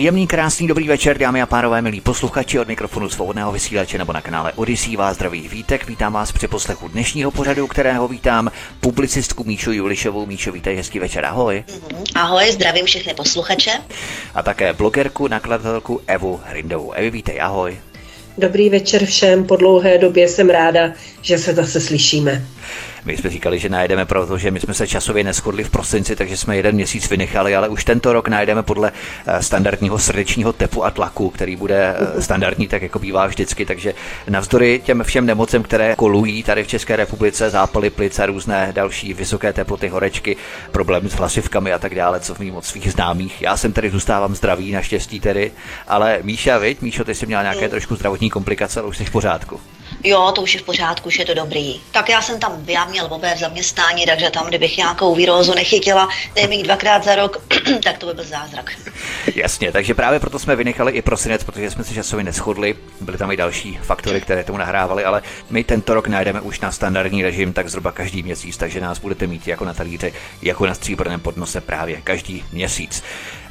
Příjemný, krásný, dobrý večer, dámy a pánové, milí posluchači od mikrofonu svobodného vysílače nebo na kanále Odisí vás zdraví vítek. Vítám vás při poslechu dnešního pořadu, kterého vítám publicistku Míšu Julišovou. Míšo, vítej, hezký večer, ahoj. Ahoj, zdravím všechny posluchače. A také blogerku, nakladatelku Evu Hrindovou. Evi, vítej, ahoj. Dobrý večer všem, po dlouhé době jsem ráda, že se zase slyšíme. My jsme říkali, že najdeme, protože my jsme se časově neschodli v prosinci, takže jsme jeden měsíc vynechali, ale už tento rok najdeme podle eh, standardního srdečního tepu a tlaku, který bude eh, standardní, tak jako bývá vždycky. Takže navzdory těm všem nemocem, které kolují tady v České republice, zápaly plic a různé další vysoké teploty, horečky, problémy s hlasivkami a tak dále, co vím od svých známých. Já jsem tady zůstávám zdravý, naštěstí tedy, ale Míša, viď? Míšo, ty jsi měla nějaké mm. trošku zdravotní komplikace, ale už jsi v pořádku. Jo, to už je v pořádku, už je to dobrý. Tak já jsem tam, já měl obé v zaměstnání, takže tam, kdybych nějakou výrozu nechytila, dejme dvakrát za rok, tak to by byl zázrak. Jasně, takže právě proto jsme vynechali i prosinec, protože jsme se časově neschodli. Byly tam i další faktory, které tomu nahrávaly, ale my tento rok najdeme už na standardní režim tak zhruba každý měsíc, takže nás budete mít jako na talíře, jako na stříbrném podnose právě každý měsíc.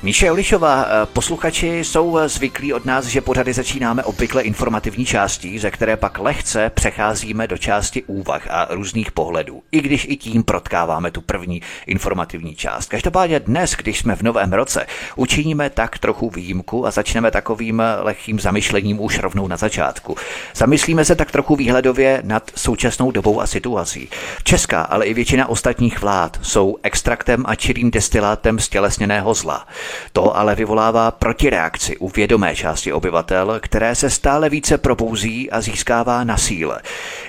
Míše Olišová, eh, posluchači jsou eh, zvyklí od nás, že pořady začínáme obvykle informativní částí, ze které pak lehce přecházíme do části úvah a různých pohledů, i když i tím protkáváme tu první informativní část. Každopádně dnes, když jsme v novém roce, učiníme tak trochu výjimku a začneme takovým eh, lehkým zamyšlením už rovnou na začátku. Zamyslíme se tak trochu výhledově nad současnou dobou a situací. Česká, ale i většina ostatních vlád jsou extraktem a čirým destilátem stělesněného zla. To ale vyvolává protireakci u vědomé části obyvatel, které se stále více probouzí a získává na síle.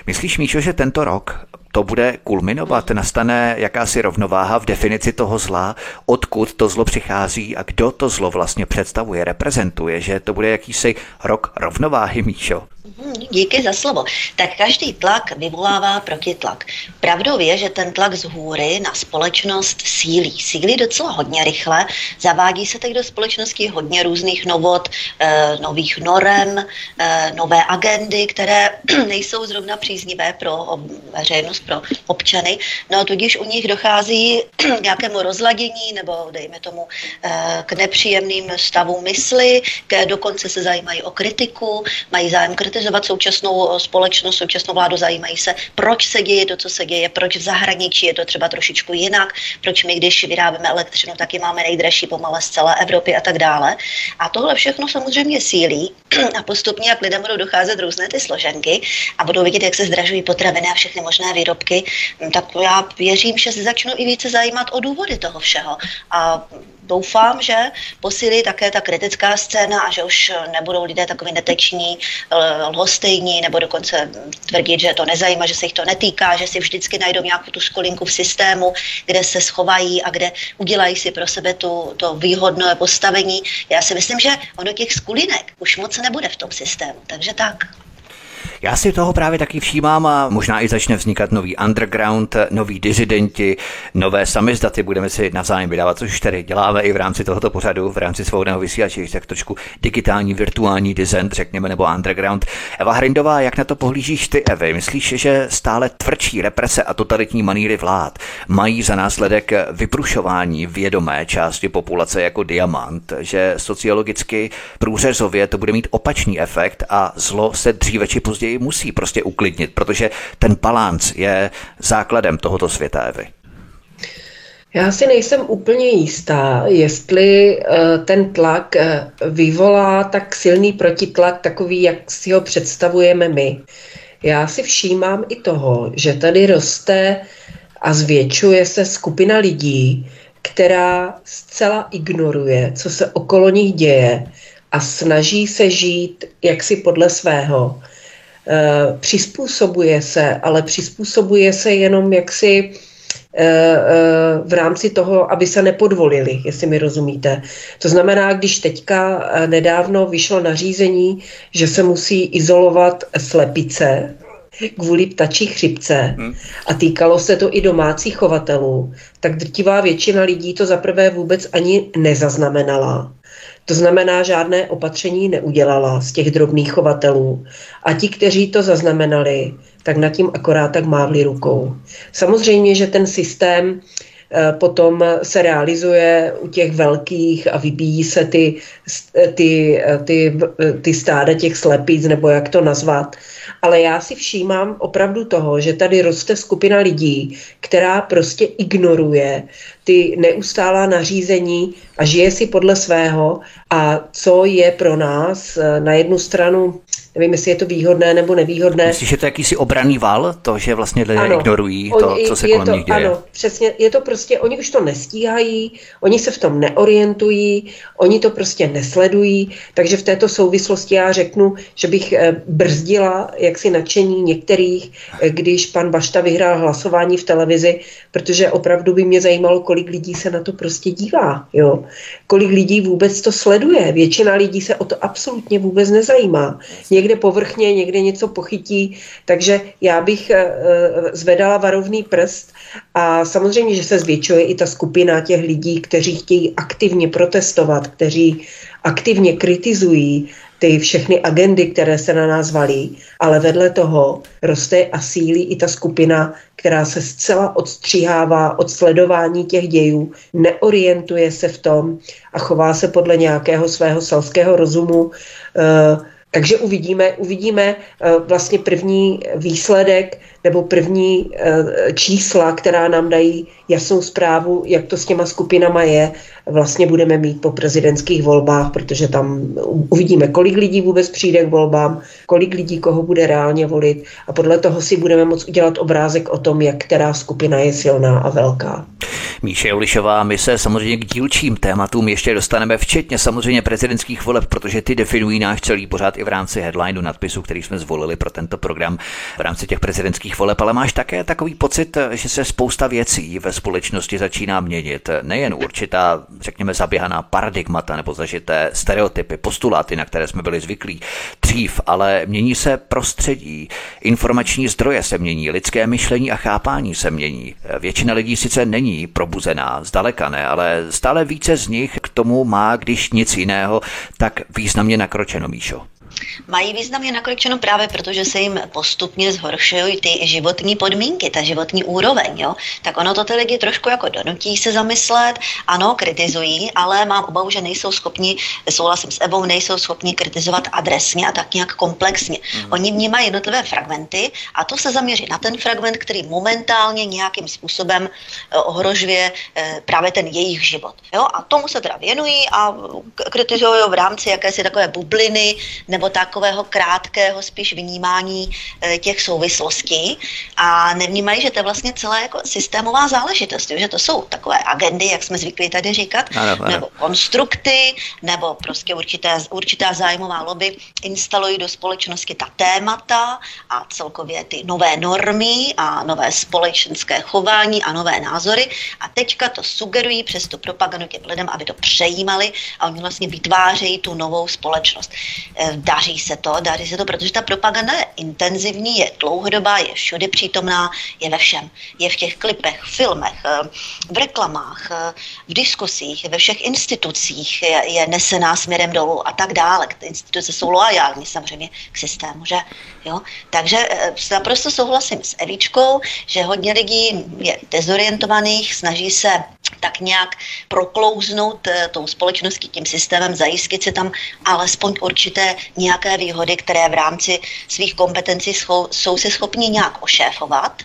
Myslíš, Míšo, že tento rok to bude kulminovat, nastane jakási rovnováha v definici toho zla, odkud to zlo přichází a kdo to zlo vlastně představuje, reprezentuje, že to bude jakýsi rok rovnováhy, Míšo? Mhm, díky za slovo. Tak každý tlak vyvolává protitlak. Pravdou je, že ten tlak z hůry na společnost sílí. Sílí docela hodně rychle. Zavádí se teď do společnosti hodně různých novot, eh, nových norem, eh, nové agendy, které nejsou zrovna příznivé pro veřejnost, pro občany. No a tudíž u nich dochází k nějakému rozladění nebo dejme tomu eh, k nepříjemným stavům mysli, ke dokonce se zajímají o kritiku, mají zájem kritizovat současnou eh, společnost, současnou vládu, zajímají se, proč se děje to, co se děje, proč v zahraničí je to třeba trošičku jinak, proč my, když vyrábíme elektřinu, taky máme nejdražší pomale z celé Evropy a tak dále. A tohle všechno samozřejmě sílí a postupně, jak lidem budou docházet různé ty složenky a budou vidět, jak se zdražují potraviny a všechny možné výrobky, hm, tak já věřím, že se začnu i více zajímat o důvody toho všeho. A doufám, že posílí také ta kritická scéna a že už nebudou lidé takový neteční, lhostejní nebo dokonce tvrdit, že to nezajímá, že se jich to netýká, že si vždycky najdou nějakou tu skolinku v systému, kde se schovají a kde udělají si pro sebe tu, to výhodné postavení. Já si myslím, že ono těch skulinek už moc nebude v tom systému. Takže tak. Já si toho právě taky všímám a možná i začne vznikat nový underground, noví dizidenti, nové samizdaty, budeme si navzájem vydávat, což tady děláme i v rámci tohoto pořadu, v rámci svobodného vysílače, tak trošku digitální, virtuální design, řekněme, nebo underground. Eva Hrindová, jak na to pohlížíš ty, Evy? Myslíš, že stále tvrdší represe a totalitní maníry vlád mají za následek vyprušování vědomé části populace jako diamant, že sociologicky průřezově to bude mít opačný efekt a zlo se dříve či později musí prostě uklidnit, protože ten balans je základem tohoto světa, Evy. Já si nejsem úplně jistá, jestli eh, ten tlak eh, vyvolá tak silný protitlak, takový, jak si ho představujeme my. Já si všímám i toho, že tady roste a zvětšuje se skupina lidí, která zcela ignoruje, co se okolo nich děje a snaží se žít jaksi podle svého. Eh, přizpůsobuje se, ale přizpůsobuje se jenom jaksi eh, eh, v rámci toho, aby se nepodvolili, jestli mi rozumíte. To znamená, když teďka nedávno vyšlo nařízení, že se musí izolovat slepice, kvůli ptačí chřipce hmm. a týkalo se to i domácích chovatelů, tak drtivá většina lidí to zaprvé vůbec ani nezaznamenala. To znamená, žádné opatření neudělala z těch drobných chovatelů. A ti, kteří to zaznamenali, tak nad tím akorát tak mávli rukou. Samozřejmě, že ten systém Eh, potom se realizuje u těch velkých a vybíjí se ty, ty, ty, ty stáda těch slepic, nebo jak to nazvat. Ale já si všímám opravdu toho, že tady roste skupina lidí, která prostě ignoruje ty neustálá nařízení a žije si podle svého. A co je pro nás eh, na jednu stranu nevím, jestli je to výhodné nebo nevýhodné. Myslíš, že to je jakýsi obraný val, to, že vlastně lidé ano, ignorují to, co se kolem to, nich děje? Ano, přesně, je to prostě, oni už to nestíhají, oni se v tom neorientují, oni to prostě nesledují, takže v této souvislosti já řeknu, že bych eh, brzdila jaksi nadšení některých, eh, když pan Bašta vyhrál hlasování v televizi, protože opravdu by mě zajímalo, kolik lidí se na to prostě dívá, jo. Kolik lidí vůbec to sleduje. Většina lidí se o to absolutně vůbec nezajímá někde povrchně, někde něco pochytí, takže já bych eh, eh, zvedala varovný prst a samozřejmě, že se zvětšuje i ta skupina těch lidí, kteří chtějí aktivně protestovat, kteří aktivně kritizují ty všechny agendy, které se na nás valí, ale vedle toho roste a sílí i ta skupina, která se zcela odstříhává od sledování těch dějů, neorientuje se v tom a chová se podle nějakého svého selského rozumu, eh, takže uvidíme, uvidíme eh, vlastně první výsledek nebo první eh, čísla, která nám dají jasnou zprávu, jak to s těma skupinama je, vlastně budeme mít po prezidentských volbách, protože tam uvidíme, kolik lidí vůbec přijde k volbám, kolik lidí koho bude reálně volit a podle toho si budeme moct udělat obrázek o tom, jak která skupina je silná a velká. Míše Joulišová, my se samozřejmě k dílčím tématům ještě dostaneme, včetně samozřejmě prezidentských voleb, protože ty definují náš celý pořád i v rámci headlineu nadpisu, který jsme zvolili pro tento program v rámci těch prezidentských voleb, ale máš také takový pocit, že se spousta věcí ve společnosti začíná měnit. Nejen určitá, řekněme, zaběhaná paradigmata nebo zažité stereotypy, postuláty, na které jsme byli zvyklí dřív, ale mění se prostředí, informační zdroje se mění, lidské myšlení a chápání se mění. Většina lidí sice není probuzená, zdaleka ne, ale stále více z nich k tomu má, když nic jiného, tak významně nakročeno, Míšo. Mají významně nakročeno právě protože se jim postupně zhoršují ty životní podmínky, ta životní úroveň. Jo? Tak ono to ty lidi trošku jako donutí se zamyslet, ano, kritizují, ale mám obavu, že nejsou schopni, souhlasím s Evou, nejsou schopni kritizovat adresně a tak nějak komplexně. Mm. Oni vnímají jednotlivé fragmenty a to se zaměří na ten fragment, který momentálně nějakým způsobem eh, ohrožuje eh, právě ten jejich život. Jo? A tomu se teda věnují a kritizují v rámci jakési takové bubliny nebo takového krátkého spíš vnímání eh, těch souvislostí a nevnímají, že to je vlastně celá jako systémová záležitost, že to jsou takové agendy, jak jsme zvyklí tady říkat, ano, ano. nebo konstrukty, nebo prostě určité, určitá zájmová lobby instalují do společnosti ta témata a celkově ty nové normy a nové společenské chování a nové názory a teďka to sugerují přes tu propagandu těm lidem, aby to přejímali a oni vlastně vytvářejí tu novou společnost. Eh, daří se to, daří se to, protože ta propaganda je intenzivní, je dlouhodobá, je všude přítomná, je ve všem. Je v těch klipech, filmech, eh, v reklamách, eh, v diskusích, ve všech institucích, je, je nesená směrem dolů a tak dále. Ty instituce jsou loajální samozřejmě k systému, že? Jo? Takže eh, naprosto souhlasím s Evičkou, že hodně lidí je dezorientovaných, snaží se tak nějak proklouznout tou společností, tím systémem, zajistit si tam alespoň určité nějaké výhody, které v rámci svých kompetencí jsou, jsou si schopni nějak ošéfovat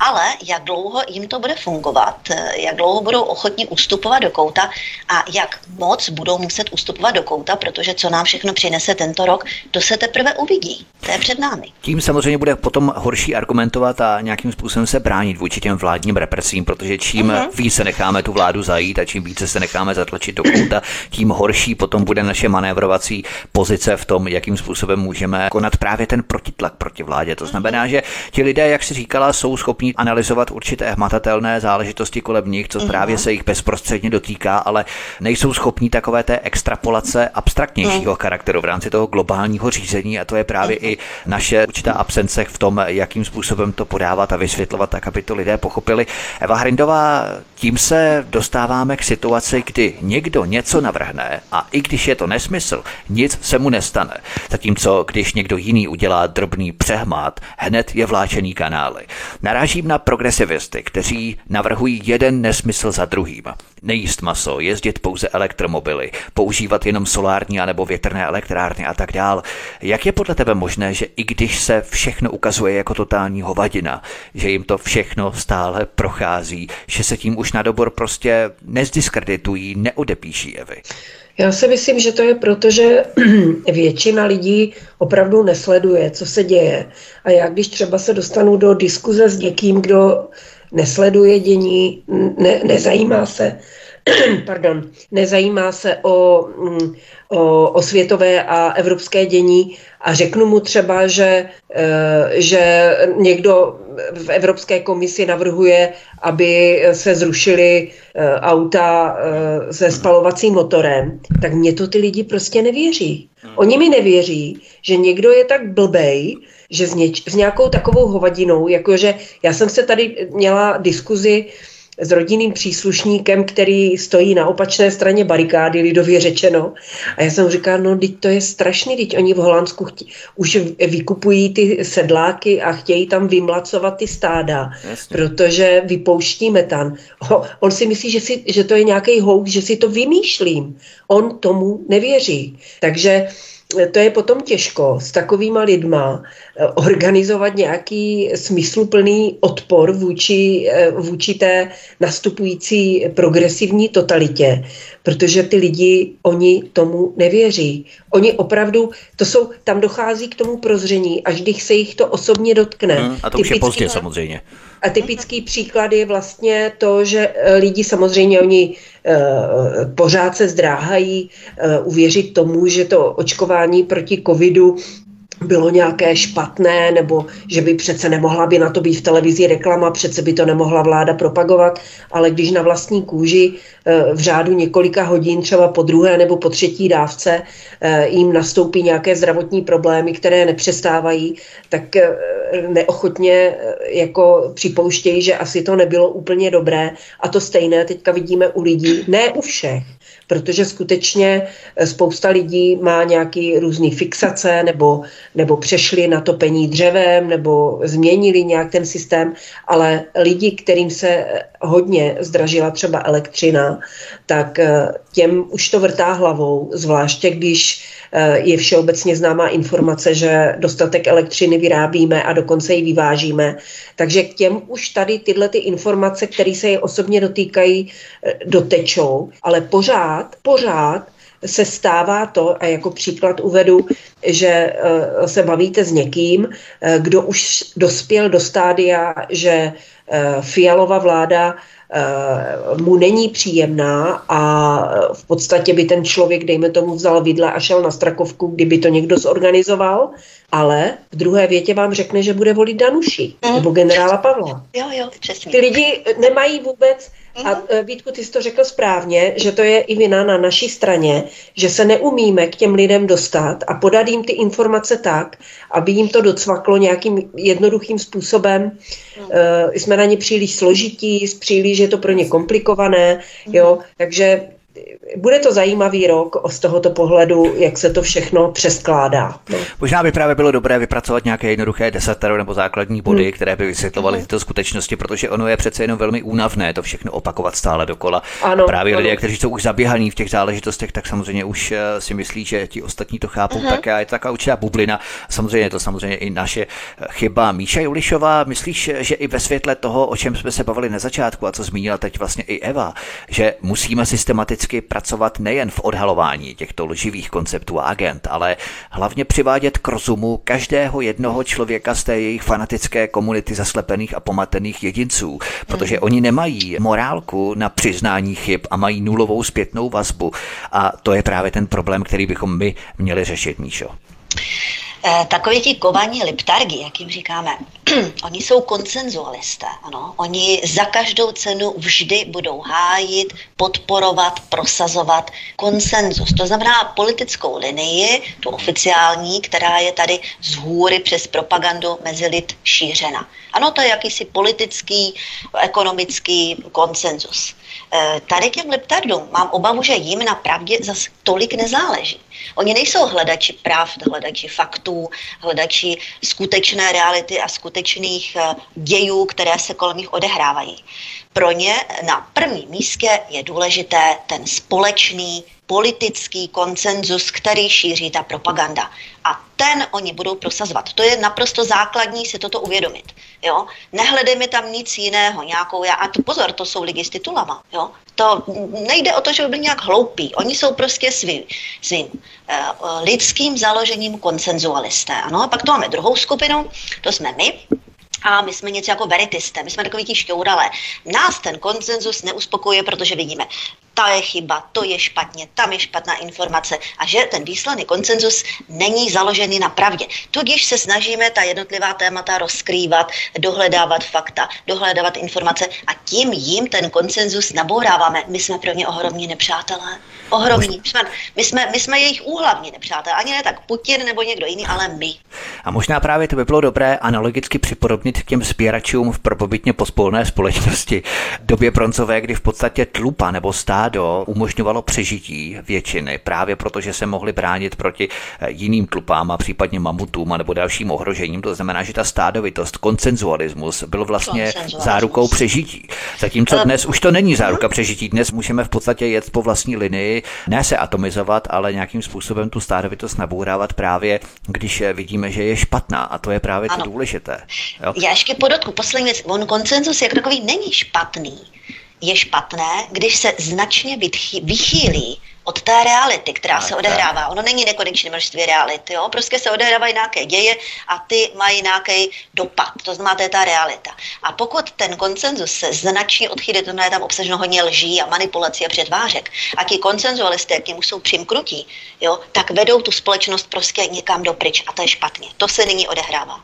ale jak dlouho jim to bude fungovat, jak dlouho budou ochotni ustupovat do kouta a jak moc budou muset ustupovat do kouta, protože co nám všechno přinese tento rok, to se teprve uvidí. To je před námi. Tím samozřejmě bude potom horší argumentovat a nějakým způsobem se bránit vůči těm vládním represím, protože čím uh-huh. více se necháme tu vládu zajít a čím více se necháme zatlačit do kouta, tím horší potom bude naše manévrovací pozice v tom, jakým způsobem můžeme konat právě ten protitlak proti vládě. To znamená, že ti lidé, jak si říkala, jsou schopni schopní analyzovat určité hmatatelné záležitosti kolem nich, co právě se jich bezprostředně dotýká, ale nejsou schopní takové té extrapolace abstraktnějšího charakteru v rámci toho globálního řízení a to je právě i naše určitá absence v tom, jakým způsobem to podávat a vysvětlovat tak, aby to lidé pochopili. Eva Hrindová, tím se dostáváme k situaci, kdy někdo něco navrhne a i když je to nesmysl, nic se mu nestane. Zatímco, když někdo jiný udělá drobný přehmat, hned je vláčený kanály. Narážím na progresivisty, kteří navrhují jeden nesmysl za druhým. Nejíst maso, jezdit pouze elektromobily, používat jenom solární anebo větrné elektrárny a tak dál. Jak je podle tebe možné, že i když se všechno ukazuje jako totální hovadina, že jim to všechno stále prochází, že se tím už na dobor prostě nezdiskreditují, neodepíší Evy? Já si myslím, že to je proto, že většina lidí opravdu nesleduje, co se děje. A já, když třeba se dostanu do diskuze s někým, kdo nesleduje dění, ne, nezajímá se, pardon, nezajímá se o, mm, o, o světové a evropské dění a řeknu mu třeba, že, eh, že někdo v Evropské komisi navrhuje, aby se zrušily eh, auta eh, se spalovacím motorem, tak mě to ty lidi prostě nevěří. Oni mi nevěří, že někdo je tak blbej, že s, něč, s nějakou takovou hovadinou, jakože já jsem se tady měla diskuzi s rodinným příslušníkem, který stojí na opačné straně barikády, lidově řečeno. A já jsem říkal, no teď to je strašný, teď oni v Holandsku chtě, už vykupují ty sedláky a chtějí tam vymlacovat ty stáda, Jasně. protože vypouští metan. On si myslí, že, si, že to je nějaký houk, že si to vymýšlím. On tomu nevěří. Takže to je potom těžko s takovýma lidma organizovat nějaký smysluplný odpor vůči, eh, vůči té nastupující progresivní totalitě, protože ty lidi, oni tomu nevěří. Oni opravdu, to jsou, tam dochází k tomu prozření, až když se jich to osobně dotkne. Hmm, a to už je pozdě samozřejmě. A typický příklad je vlastně to, že eh, lidi samozřejmě oni uh, pořád se zdráhají uvěřit tomu, že to očkování proti covidu bylo nějaké špatné, nebo že by přece nemohla by na to být v televizi reklama, přece by to nemohla vláda propagovat, ale když na vlastní kůži eh, v řádu několika hodin, třeba po druhé nebo po třetí dávce, eh, jim nastoupí nějaké zdravotní problémy, které nepřestávají, tak eh, neochotně jako připouštějí, že asi to nebylo úplně dobré. A to stejné teďka vidíme u lidí, ne u všech, protože skutečně eh, spousta lidí má nějaký různý fixace nebo, nebo přešli na topení dřevem nebo změnili nějak ten systém, ale lidi, kterým se eh, hodně zdražila třeba elektřina, tak eh, těm už to vrtá hlavou, zvláště když je všeobecně známá informace, že dostatek elektřiny vyrábíme a dokonce ji vyvážíme. Takže k těm už tady tyhle ty informace, které se je osobně dotýkají, eh, dotečou, ale pořád, pořád se stává to, a jako příklad uvedu, že eh, se bavíte s někým, kdo už dospěl do stádia, že Fialova vláda Eh, mu není příjemná a v podstatě by ten člověk, dejme tomu, vzal vidle a šel na Strakovku, kdyby to někdo zorganizoval, ale v druhé větě vám řekne, že bude volit Danuši mm. nebo generála Pavla. Jo, jo, přesně. Ty lidi nemají vůbec a mhm. eh, Vítku, ty jsi to řekl správně, že to je i vina na naší straně, že se neumíme k těm lidem dostat a podat jim ty informace tak, aby jim to docvaklo nějakým jednoduchým způsobem. Uh, jsme na ně příliš složití, příliš je to pro ně komplikované, jo, mhm. takže bude to zajímavý rok z tohoto pohledu, jak se to všechno přeskládá. No. Možná by právě bylo dobré vypracovat nějaké jednoduché desatero nebo základní body, hmm. které by vysvětlovaly tyto skutečnosti, protože ono je přece jenom velmi únavné to všechno opakovat stále dokola. Ano, právě ano. lidé, kteří jsou už zaběhaní v těch záležitostech, tak samozřejmě už eh, si myslí, že ti ostatní to chápou, uh-huh. tak je to taková určitá bublina. Samozřejmě je to samozřejmě i naše eh, chyba. Míša Julišová, myslíš, že i ve světle toho, o čem jsme se bavili na začátku a co zmínila teď vlastně i Eva, že musíme systematicky pracovat nejen v odhalování těchto lživých konceptů a agent, ale hlavně přivádět k rozumu každého jednoho člověka z té jejich fanatické komunity zaslepených a pomatených jedinců, protože oni nemají morálku na přiznání chyb a mají nulovou zpětnou vazbu. A to je právě ten problém, který bychom my měli řešit, Míšo. Eh, takový ti kovaní liptargi, jak jim říkáme, oni jsou konsenzualisté, ano. Oni za každou cenu vždy budou hájit, podporovat, prosazovat konsenzus. To znamená politickou linii, tu oficiální, která je tady z hůry přes propagandu mezi lid šířena. Ano, to je jakýsi politický, ekonomický konsenzus. Eh, tady těm leptardům mám obavu, že jim na pravdě zase tolik nezáleží. Oni nejsou hledači pravd, hledači faktů, hledači skutečné reality a skutečných eh, dějů, které se kolem nich odehrávají. Pro ně na prvním místě je důležité ten společný politický konsenzus, který šíří ta propaganda. A ten oni budou prosazovat. To je naprosto základní si toto uvědomit. Jo? Nehledejme tam nic jiného, nějakou, a to pozor, to jsou lidi s titulama. Jo? To nejde o to, že by byli nějak hloupí. Oni jsou prostě svým, svým uh, lidským založením konsenzualisté. Ano? A pak to máme druhou skupinu, to jsme my, a my jsme něco jako veritisté, my jsme takový ti šťouralé. Nás ten konsenzus neuspokojuje, protože vidíme, ta je chyba, to je špatně, tam je špatná informace a že ten výsledný koncenzus není založený na pravdě. Tudíž se snažíme ta jednotlivá témata rozkrývat, dohledávat fakta, dohledávat informace a tím jim ten koncenzus nabouráváme. My jsme pro ně ohromní nepřátelé. Ohromní. My jsme, my, jsme, my jsme jejich úhlavní nepřátelé. Ani ne tak Putin nebo někdo jiný, ale my. A možná právě to by bylo dobré analogicky připodobnit k těm sběračům v propobytně pospolné společnosti. Době broncové, kdy v podstatě tlupa nebo stádo umožňovalo přežití většiny, právě protože se mohli bránit proti eh, jiným tlupám a případně mamutům nebo dalším ohrožením. To znamená, že ta stádovitost, koncenzualismus byl vlastně zárukou přežití. Zatímco dnes už to není záruka přežití. Dnes můžeme v podstatě jet po vlastní linii, ne se atomizovat, ale nějakým způsobem tu stádovitost nabourávat právě, když eh, vidíme, že je špatná. A to je právě ano. to důležité. Jo? Já ještě podotku, poslední věc. On koncenzus jako takový není špatný. Je špatné, když se značně vychýlí od té reality, která tak, se odehrává. Ono není nekonečné množství reality, jo? prostě se odehrávají nějaké děje a ty mají nějaký dopad. To znamená, to je ta realita. A pokud ten koncenzus se značně odchýlí, to znamená, tam obsaženo hodně lží a manipulací a předvářek, a ti koncenzualisté, k němu jsou přimkrutí, jo, tak vedou tu společnost prostě někam dopryč a to je špatně. To se nyní odehrává.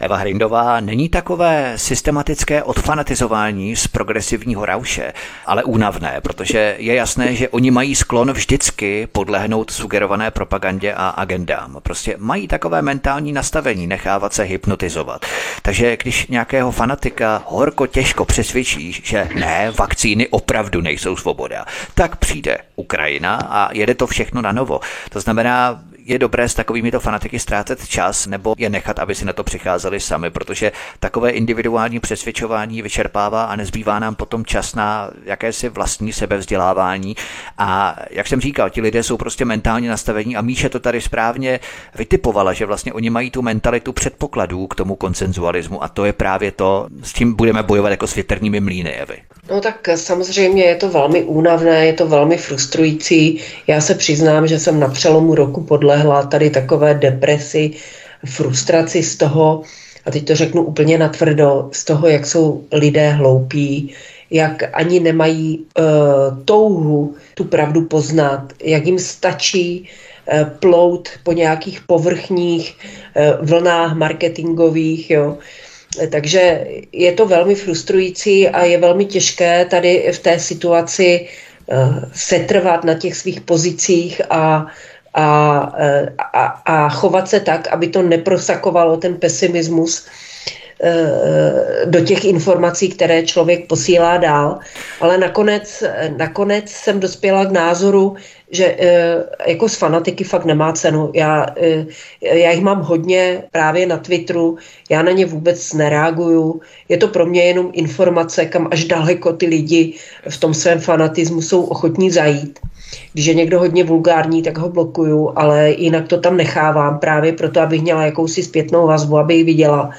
Eva Hrindová, není takové systematické odfanatizování z progresivního rauše, ale únavné, protože je jasné, že oni mají sklon vždycky podlehnout sugerované propagandě a agendám. Prostě mají takové mentální nastavení, nechávat se hypnotizovat. Takže když nějakého fanatika horko těžko přesvědčí, že ne, vakcíny opravdu nejsou svoboda, tak přijde Ukrajina a jede to všechno na novo. To znamená, je dobré s takovými to fanatiky ztrácet čas nebo je nechat, aby si na to přicházeli sami, protože takové individuální přesvědčování vyčerpává a nezbývá nám potom čas na jakési vlastní sebevzdělávání. A jak jsem říkal, ti lidé jsou prostě mentálně nastavení a Míše to tady správně vytipovala, že vlastně oni mají tu mentalitu předpokladů k tomu konsenzualismu a to je právě to, s tím budeme bojovat jako s větrnými mlýny, Evy. No tak samozřejmě je to velmi únavné, je to velmi frustrující. Já se přiznám, že jsem na přelomu roku podlehla tady takové depresi, frustraci z toho, a teď to řeknu úplně natvrdo, z toho, jak jsou lidé hloupí, jak ani nemají uh, touhu tu pravdu poznat, jak jim stačí uh, plout po nějakých povrchních uh, vlnách marketingových, jo. Takže je to velmi frustrující a je velmi těžké tady v té situaci setrvat na těch svých pozicích a a, a, a chovat se tak, aby to neprosakovalo ten pesimismus Eh, do těch informací, které člověk posílá dál. Ale nakonec, nakonec jsem dospěla k názoru, že eh, jako s fanatiky fakt nemá cenu. Já, eh, já jich mám hodně právě na Twitteru, já na ně vůbec nereaguju. Je to pro mě jenom informace, kam až daleko ty lidi v tom svém fanatismu jsou ochotní zajít. Když je někdo hodně vulgární, tak ho blokuju, ale jinak to tam nechávám právě proto, abych měla jakousi zpětnou vazbu, aby viděla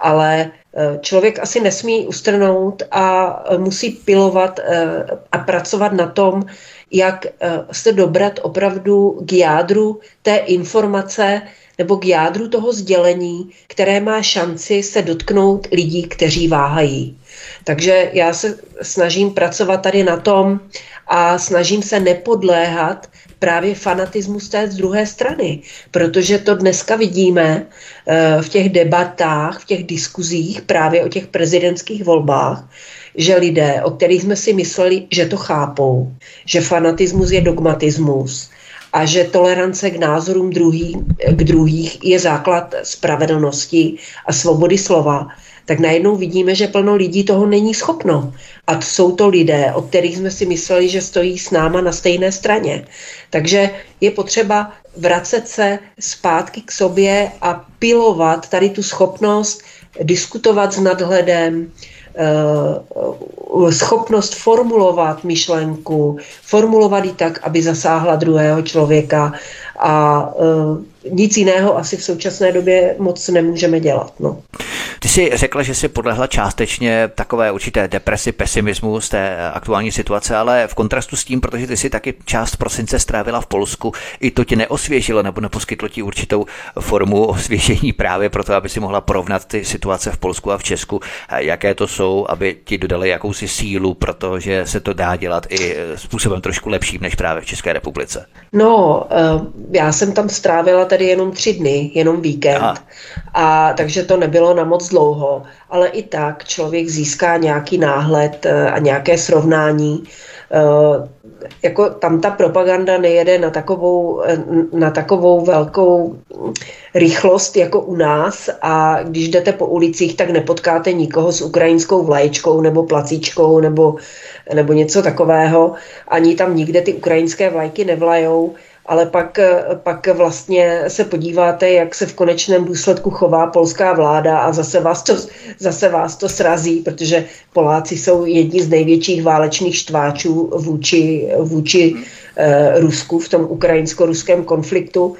ale eh, člověk asi nesmí ustrnout a eh, musí pilovat eh, a pracovat na tom, jak se dobrat opravdu k jádru té informace nebo k jádru toho sdělení, které má šanci se dotknout lidí, kteří váhají. Takže já se snažím pracovat tady na tom a snažím se nepodléhat právě fanatismus té z druhé strany, protože to dneska vidíme eh, v těch debatách, v těch diskuzích právě o těch prezidentských volbách, že lidé, o kterých jsme si mysleli, že to chápou, že fanatismus je dogmatismus a že tolerance k názorům druhý, k druhých je základ spravedlnosti a svobody slova, tak najednou vidíme, že plno lidí toho není schopno. A jsou to lidé, o kterých jsme si mysleli, že stojí s náma na stejné straně. Takže je potřeba vracet se zpátky k sobě a pilovat tady tu schopnost diskutovat s nadhledem, eh, schopnost formulovat myšlenku, formulovat ji tak, aby zasáhla druhého člověka a eh, nic jiného asi v současné době moc nemůžeme dělat. No. Ty jsi řekla, že jsi podlehla částečně takové určité depresi, pesimismu z té aktuální situace, ale v kontrastu s tím, protože ty si taky část prosince strávila v Polsku, i to tě neosvěžilo nebo neposkytlo ti určitou formu osvěžení právě proto, aby si mohla porovnat ty situace v Polsku a v Česku, jaké to jsou, aby ti dodali jakousi sílu, protože se to dá dělat i způsobem trošku lepším než právě v České republice. No, eh, já jsem tam strávila tady jenom tři dny, jenom víkend. Aha. A takže to nebylo na moc dlouho, ale i tak člověk získá nějaký náhled eh, a nějaké srovnání. Eh, jako tam ta propaganda nejede na takovou, eh, na takovou velkou rychlost jako u nás a když jdete po ulicích, tak nepotkáte nikoho s ukrajinskou vlaječkou nebo placíčkou nebo, nebo něco takového. Ani tam nikde ty ukrajinské vlajky nevlajou ale pak, pak vlastně se podíváte, jak se v konečném důsledku chová polská vláda a zase vás to, zase vás to srazí, protože Poláci jsou jedni z největších válečných štváčů vůči, vůči eh, Rusku v tom ukrajinsko-ruském konfliktu.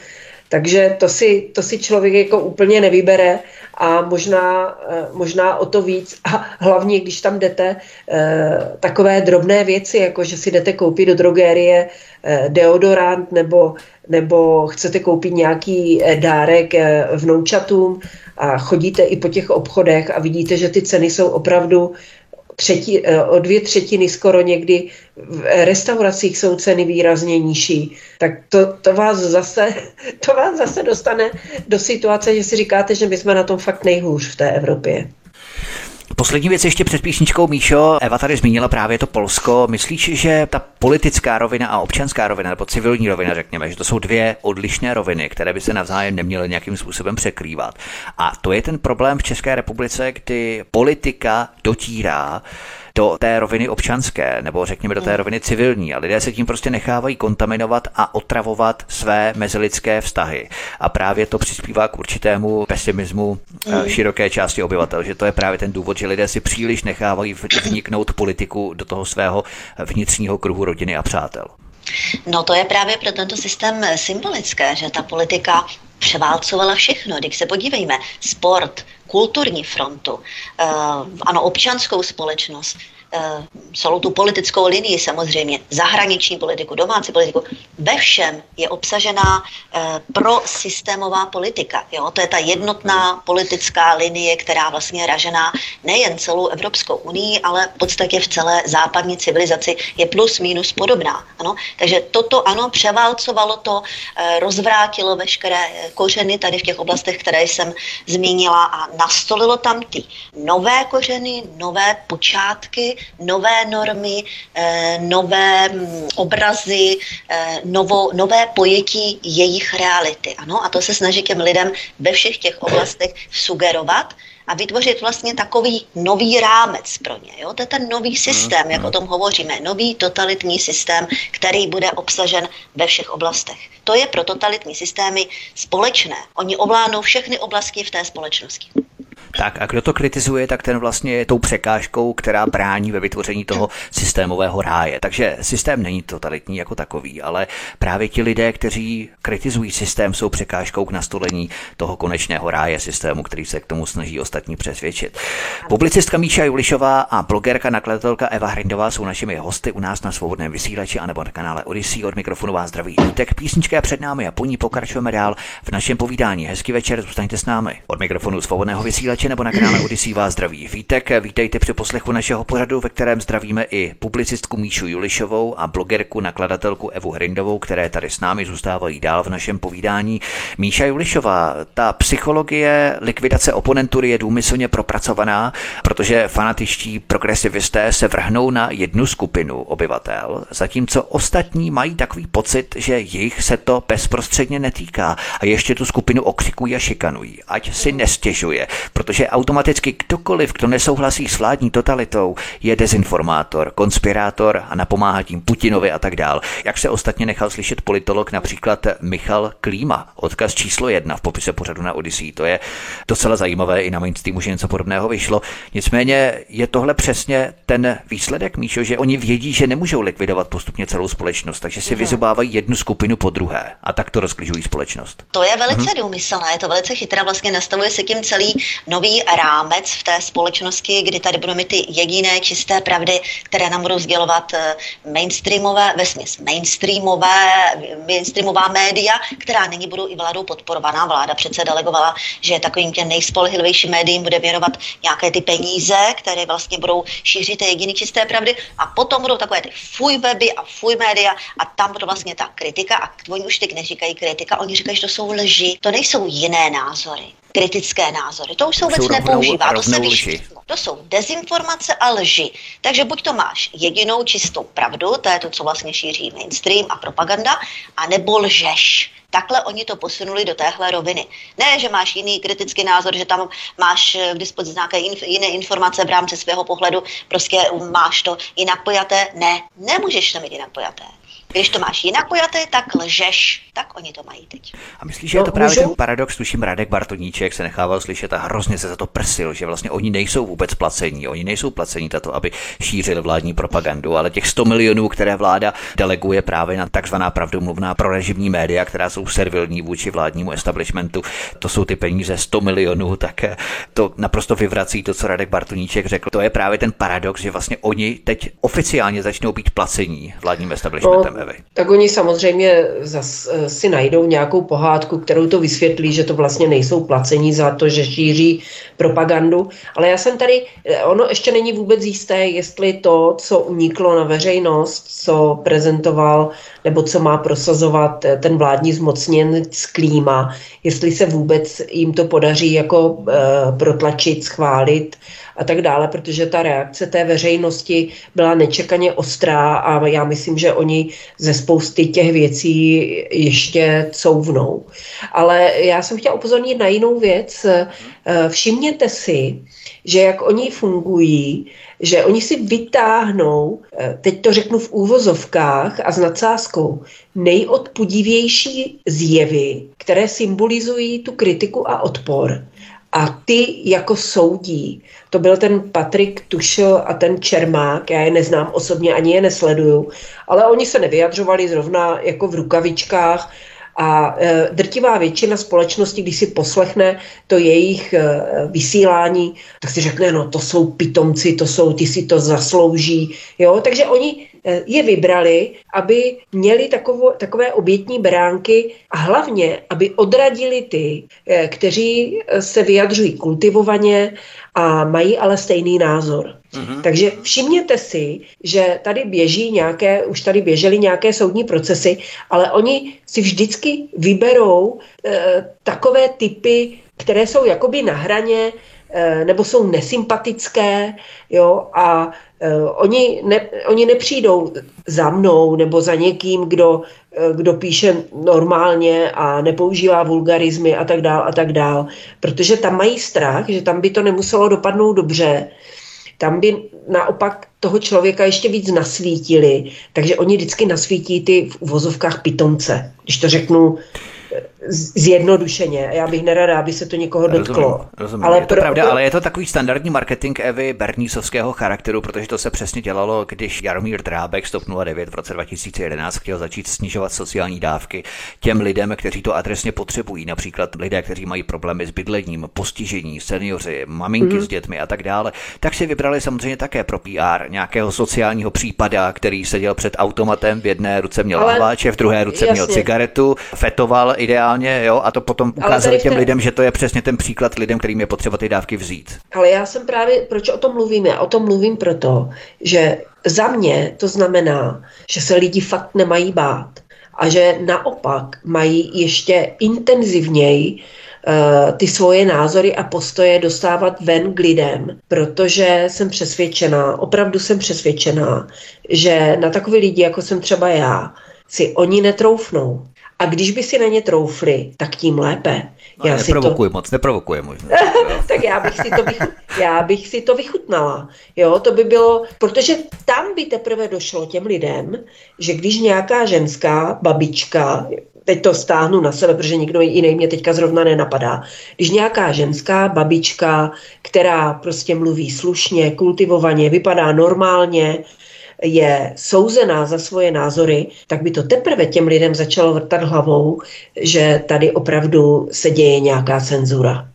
Takže to si, to si člověk jako úplně nevybere a možná, eh, možná o to víc. A hlavně, když tam jdete, eh, takové drobné věci, jako že si jdete koupit do drogérie eh, deodorant nebo, nebo chcete koupit nějaký dárek vnoučatům a chodíte i po těch obchodech a vidíte, že ty ceny jsou opravdu třetí, eh, o dvě třetiny skoro někdy v restauracích jsou ceny výrazně nižší, tak to, to, vás zase, to vás zase dostane do situace, že si říkáte, že my jsme na tom fakt nejhůř v té Evropě. Poslední věc ještě před písničkou Míšo. Eva tady zmínila právě to Polsko. Myslíš, že ta politická rovina a občanská rovina, nebo civilní rovina, řekněme, že to jsou dvě odlišné roviny, které by se navzájem neměly nějakým způsobem překrývat. A to je ten problém v České republice, kdy politika dotírá do té roviny občanské, nebo řekněme do té hmm. roviny civilní. A lidé se tím prostě nechávají kontaminovat a otravovat své mezilidské vztahy. A právě to přispívá k určitému pesimismu eh, hmm. široké části obyvatel, že to je právě ten důvod, že lidé si příliš nechávají vniknout politiku do toho svého vnitřního kruhu rodiny a přátel. No to je právě pro tento systém symbolické, že ta politika převálcovala všechno. Když se podívejme, sport, kulturní frontu, uh, ano, občanskou společnost, Eh, celou tu politickou linii samozřejmě, zahraniční politiku, domácí politiku, ve všem je obsažená eh, prosystémová politika. Jo? To je ta jednotná politická linie, která vlastně je ražená nejen celou Evropskou unii, ale v podstatě v celé západní civilizaci je plus minus podobná. Ano? Takže toto ano, převálcovalo to, eh, rozvrátilo veškeré kořeny tady v těch oblastech, které jsem zmínila a nastolilo tam ty nové kořeny, nové počátky, nové normy, eh, nové mm, obrazy, eh, novo, nové pojetí jejich reality. Ano, a to se snaží těm lidem ve všech těch oblastech sugerovat a vytvořit vlastně takový nový rámec pro ně. Jo? To je ten nový systém, jak o tom hovoříme, nový totalitní systém, který bude obsažen ve všech oblastech. To je pro totalitní systémy společné. Oni ovládnou všechny oblasti v té společnosti. Tak a kdo to kritizuje, tak ten vlastně je tou překážkou, která brání ve vytvoření toho systémového ráje. Takže systém není totalitní jako takový, ale právě ti lidé, kteří kritizují systém, jsou překážkou k nastolení toho konečného ráje systému, který se k tomu snaží ostatní přesvědčit. Publicistka Míša Julišová a blogerka nakladatelka Eva Hrindová jsou našimi hosty u nás na svobodném vysílači anebo na kanále Odyssey od mikrofonu vás zdraví. Tak písnička před námi a po ní pokračujeme dál v našem povídání. Hezký večer, zůstaňte s námi. Od mikrofonu svobodného vysílače nebo na kanále Odisí vás zdraví Vítek. Vítejte při poslechu našeho pořadu, ve kterém zdravíme i publicistku Míšu Julišovou a blogerku, nakladatelku Evu Hrindovou, které tady s námi zůstávají dál v našem povídání. Míša Julišová, ta psychologie likvidace oponentury je důmyslně propracovaná, protože fanatičtí progresivisté se vrhnou na jednu skupinu obyvatel, zatímco ostatní mají takový pocit, že jich se to bezprostředně netýká a ještě tu skupinu okřikují a šikanují. Ať si nestěžuje, automaticky kdokoliv, kdo nesouhlasí s vládní totalitou, je dezinformátor, konspirátor a napomáhá tím Putinovi a tak dál. Jak se ostatně nechal slyšet politolog například Michal Klíma, odkaz číslo jedna v popise pořadu na Odyssey. To je docela zajímavé, i na mainstreamu, že něco podobného vyšlo. Nicméně je tohle přesně ten výsledek, Míšo, že oni vědí, že nemůžou likvidovat postupně celou společnost, takže si vyzobávají jednu skupinu po druhé a tak to rozkližují společnost. To je velice hmm. důmyslné, je to velice chytré, vlastně nastavuje se tím celý nový rámec v té společnosti, kdy tady budou mít ty jediné čisté pravdy, které nám budou sdělovat eh, mainstreamové, vesměs mainstreamové, mainstreamová média, která nyní budou i vládou podporovaná. Vláda přece delegovala, že takovým těm nejspolehlivějším médiím bude věnovat nějaké ty peníze, které vlastně budou šířit ty jediné čisté pravdy. A potom budou takové ty fuj weby a fuj média a tam bude vlastně ta kritika. A oni už teď neříkají kritika, oni říkají, že to jsou lži, to nejsou jiné názory kritické názory. To už se vůbec nepoužívá, to se vyšvítlo. To jsou dezinformace a lži. Takže buď to máš jedinou čistou pravdu, to je to, co vlastně šíří mainstream a propaganda, a nebo lžeš. Takhle oni to posunuli do téhle roviny. Ne, že máš jiný kritický názor, že tam máš k dispozici nějaké inf- jiné informace v rámci svého pohledu, prostě máš to jinak pojaté. Ne, nemůžeš to mít jinak pojaté. Když to máš jinak pojaté, tak lžeš. Tak oni to mají teď. A myslíš, že je to no, právě můžu? ten paradox, tuším Radek Bartoníček se nechával slyšet a hrozně se za to prsil, že vlastně oni nejsou vůbec placení, oni nejsou placení tato, aby šířili vládní propagandu, ale těch 100 milionů, které vláda deleguje právě na takzvaná pravdomluvná prorežimní média, která jsou servilní vůči vládnímu establishmentu, to jsou ty peníze 100 milionů, tak to naprosto vyvrací to, co Radek Bartoníček řekl. To je právě ten paradox, že vlastně oni teď oficiálně začnou být placení vládním establishmentem. No, Evy? Tak oni samozřejmě zas, eh, si najdou nějakou pohádku, kterou to vysvětlí, že to vlastně nejsou placení za to, že šíří propagandu. Ale já jsem tady, eh, ono ještě není vůbec jisté, jestli to, co uniklo na veřejnost, co prezentoval nebo co má prosazovat eh, ten vládní zmocněnec klíma, jestli se vůbec jim to podaří jako uh, protlačit, schválit a tak dále, protože ta reakce té veřejnosti byla nečekaně ostrá a já myslím, že oni ze spousty těch věcí ještě couvnou. Ale já jsem chtěla upozornit na jinou věc. Eh, všimněte si, že jak oni fungují, že oni si vytáhnou, eh, teď to řeknu v úvozovkách a s nadsázkou, nejodpudivější zjevy, které symbolizují tu kritiku a odpor a ty jako soudí. To byl ten Patrik Tušil a ten Čermák, já je neznám osobně, ani je nesleduju, ale oni se nevyjadřovali zrovna jako v rukavičkách a e, drtivá většina společnosti, když si poslechne to jejich e, vysílání, tak si řekne, no to jsou pitomci, to jsou, ty si to zaslouží. Jo? Takže oni je vybrali, aby měli takovo, takové obětní beránky a hlavně, aby odradili ty, e, kteří se vyjadřují kultivovaně a mají ale stejný názor. Mm-hmm. Takže všimněte si, že tady běží nějaké, už tady běžely nějaké soudní procesy, ale oni si vždycky vyberou e, takové typy, které jsou jakoby na hraně nebo jsou nesympatické, jo, a e, oni, ne, oni nepřijdou za mnou nebo za někým, kdo, e, kdo píše normálně a nepoužívá vulgarizmy a tak dál a tak dál, protože tam mají strach, že tam by to nemuselo dopadnout dobře, tam by naopak toho člověka ještě víc nasvítili, takže oni vždycky nasvítí ty v uvozovkách pitomce, když to řeknu zjednodušeně. Já bych nerada, aby se to někoho dotklo. Rozumím, rozumím. Ale je to pro, pravda, ale je to takový standardní marketing Evy Bernísovského charakteru, protože to se přesně dělalo, když Jaromír Drábek stop 09 v roce 2011 chtěl začít snižovat sociální dávky těm lidem, kteří to adresně potřebují, například lidé, kteří mají problémy s bydlením, postižení, seniori, maminky mm-hmm. s dětmi a tak dále, tak si vybrali samozřejmě také pro PR nějakého sociálního případa, který seděl před automatem, v jedné ruce měl ale... hláče, v druhé ruce Jasně. měl cigaretu, fetoval ideálně, jo, a to potom ukázali těm té... lidem, že to je přesně ten příklad lidem, kterým je potřeba ty dávky vzít. Ale já jsem právě, proč o tom mluvím? Já o tom mluvím proto, že za mě to znamená, že se lidi fakt nemají bát a že naopak mají ještě intenzivněji uh, ty svoje názory a postoje dostávat ven k lidem, protože jsem přesvědčená, opravdu jsem přesvědčená, že na takové lidi, jako jsem třeba já, si oni netroufnou. A když by si na ně troufli, tak tím lépe. No, já neprovokuji to... moc, neprovokuji možná. tak já bych, si to vychut... já bych si to vychutnala. Jo, to by bylo, protože tam by teprve došlo těm lidem, že když nějaká ženská babička, teď to stáhnu na sebe, protože nikdo jiný mě teďka zrovna nenapadá. Když nějaká ženská babička, která prostě mluví slušně, kultivovaně, vypadá normálně, je souzená za svoje názory, tak by to teprve těm lidem začalo vrtat hlavou, že tady opravdu se děje nějaká cenzura.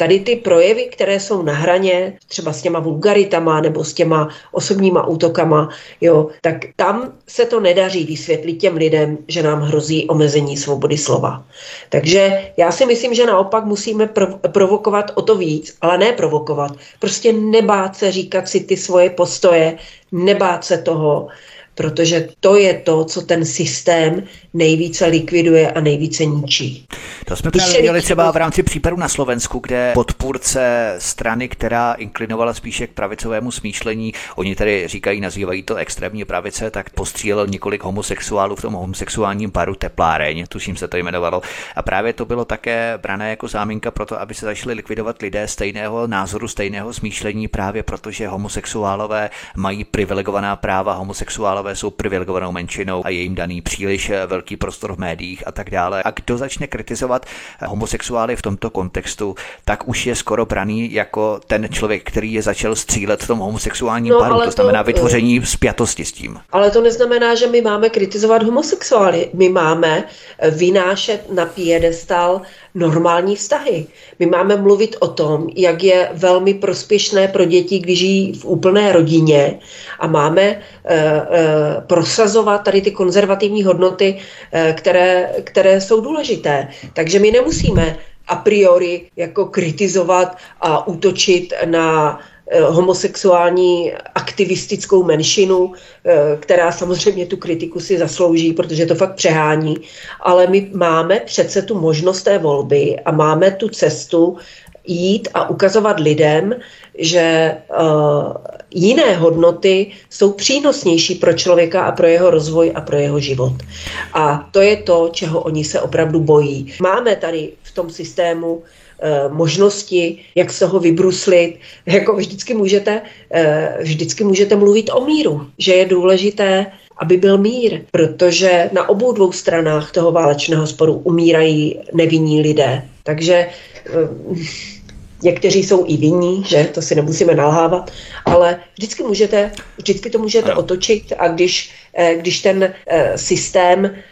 Tady ty projevy, které jsou na hraně, třeba s těma vulgaritama nebo s těma osobníma útokama, jo, tak tam se to nedaří vysvětlit těm lidem, že nám hrozí omezení svobody slova. Takže já si myslím, že naopak musíme prov- provokovat o to víc, ale ne provokovat. Prostě nebát se říkat si ty svoje postoje, nebát se toho, protože to je to, co ten systém nejvíce likviduje a nejvíce ničí. To jsme právě viděli třeba v rámci případu na Slovensku, kde podpůrce strany, která inklinovala spíše k pravicovému smýšlení, oni tedy říkají, nazývají to extrémní pravice, tak postřílel několik homosexuálů v tom homosexuálním paru Tepláreň, tuším se to jmenovalo. A právě to bylo také brané jako záminka pro to, aby se začali likvidovat lidé stejného názoru, stejného smýšlení, právě protože homosexuálové mají privilegovaná práva, homosexuálové jsou privilegovanou menšinou a je jim daný příliš velký prostor v médiích a tak dále. A kdo začne kritizovat homosexuály v tomto kontextu, tak už je skoro braný jako ten člověk, který je začal střílet v tom homosexuálním no, paru, to znamená to, vytvoření spjatosti s tím. Ale to neznamená, že my máme kritizovat homosexuály. My máme vynášet na piedestal normální vztahy. My máme mluvit o tom, jak je velmi prospěšné pro děti, když žijí v úplné rodině a máme e, e, prosazovat tady ty konzervativní hodnoty, e, které, které jsou důležité. Takže my nemusíme a priori jako kritizovat a útočit na homosexuální aktivistickou menšinu, eh, která samozřejmě tu kritiku si zaslouží, protože to fakt přehání, ale my máme přece tu možnost té volby a máme tu cestu jít a ukazovat lidem, že uh, jiné hodnoty jsou přínosnější pro člověka a pro jeho rozvoj a pro jeho život. A to je to, čeho oni se opravdu bojí. Máme tady v tom systému Eh, možnosti, jak se ho vybruslit. Jako vždycky můžete, eh, vždycky můžete mluvit o míru, že je důležité, aby byl mír, protože na obou dvou stranách toho válečného sporu umírají nevinní lidé. Takže eh, Někteří jsou i vinní, že to si nemusíme nalhávat, ale vždycky můžete, vždycky to můžete otočit a když, když ten systém Eh,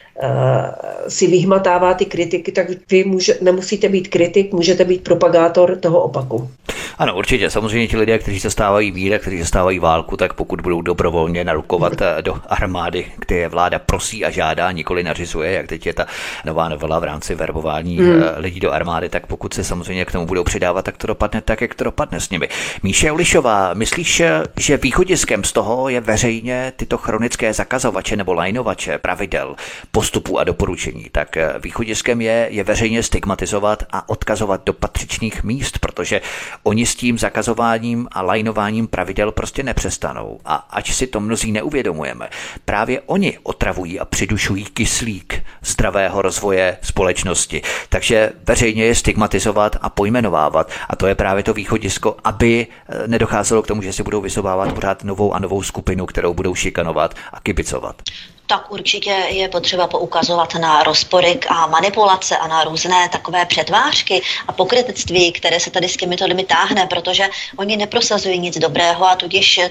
si vyhmatává ty kritiky, tak vy může, nemusíte být kritik, můžete být propagátor toho opaku. Ano, určitě. Samozřejmě ti lidé, kteří zastávají víra, kteří zastávají válku, tak pokud budou dobrovolně narukovat eh, do armády, kde vláda prosí a žádá, nikoli nařizuje, jak teď je ta nová novela v rámci verbování hmm. Eh, lidí do armády, tak pokud se samozřejmě k tomu budou přidávat, tak to dopadne tak, jak to dopadne s nimi. Míše Ulišová, myslíš, že východiskem z toho je veřejně tyto chronické zakazovače nebo lajnovače pravidel, postupů a doporučení? Tak eh, východiskem je, je veřejně stigmatizovat a odkazovat do patřičných míst, protože oni s tím zakazováním a lajnováním pravidel prostě nepřestanou. A ať si to mnozí neuvědomujeme, právě oni otravují a přidušují kyslík zdravého rozvoje společnosti. Takže veřejně je stigmatizovat a pojmenovávat. A to je právě to východisko, aby eh, nedocházelo k tomu, že si budou vysovávat pořád novou a novou skupinu, kterou budou šikanovat a kibicovat tak určitě je potřeba poukazovat na rozpory a manipulace a na různé takové přetvářky a pokrytectví, které se tady s těmito lidmi táhne, protože oni neprosazují nic dobrého a tudíž e,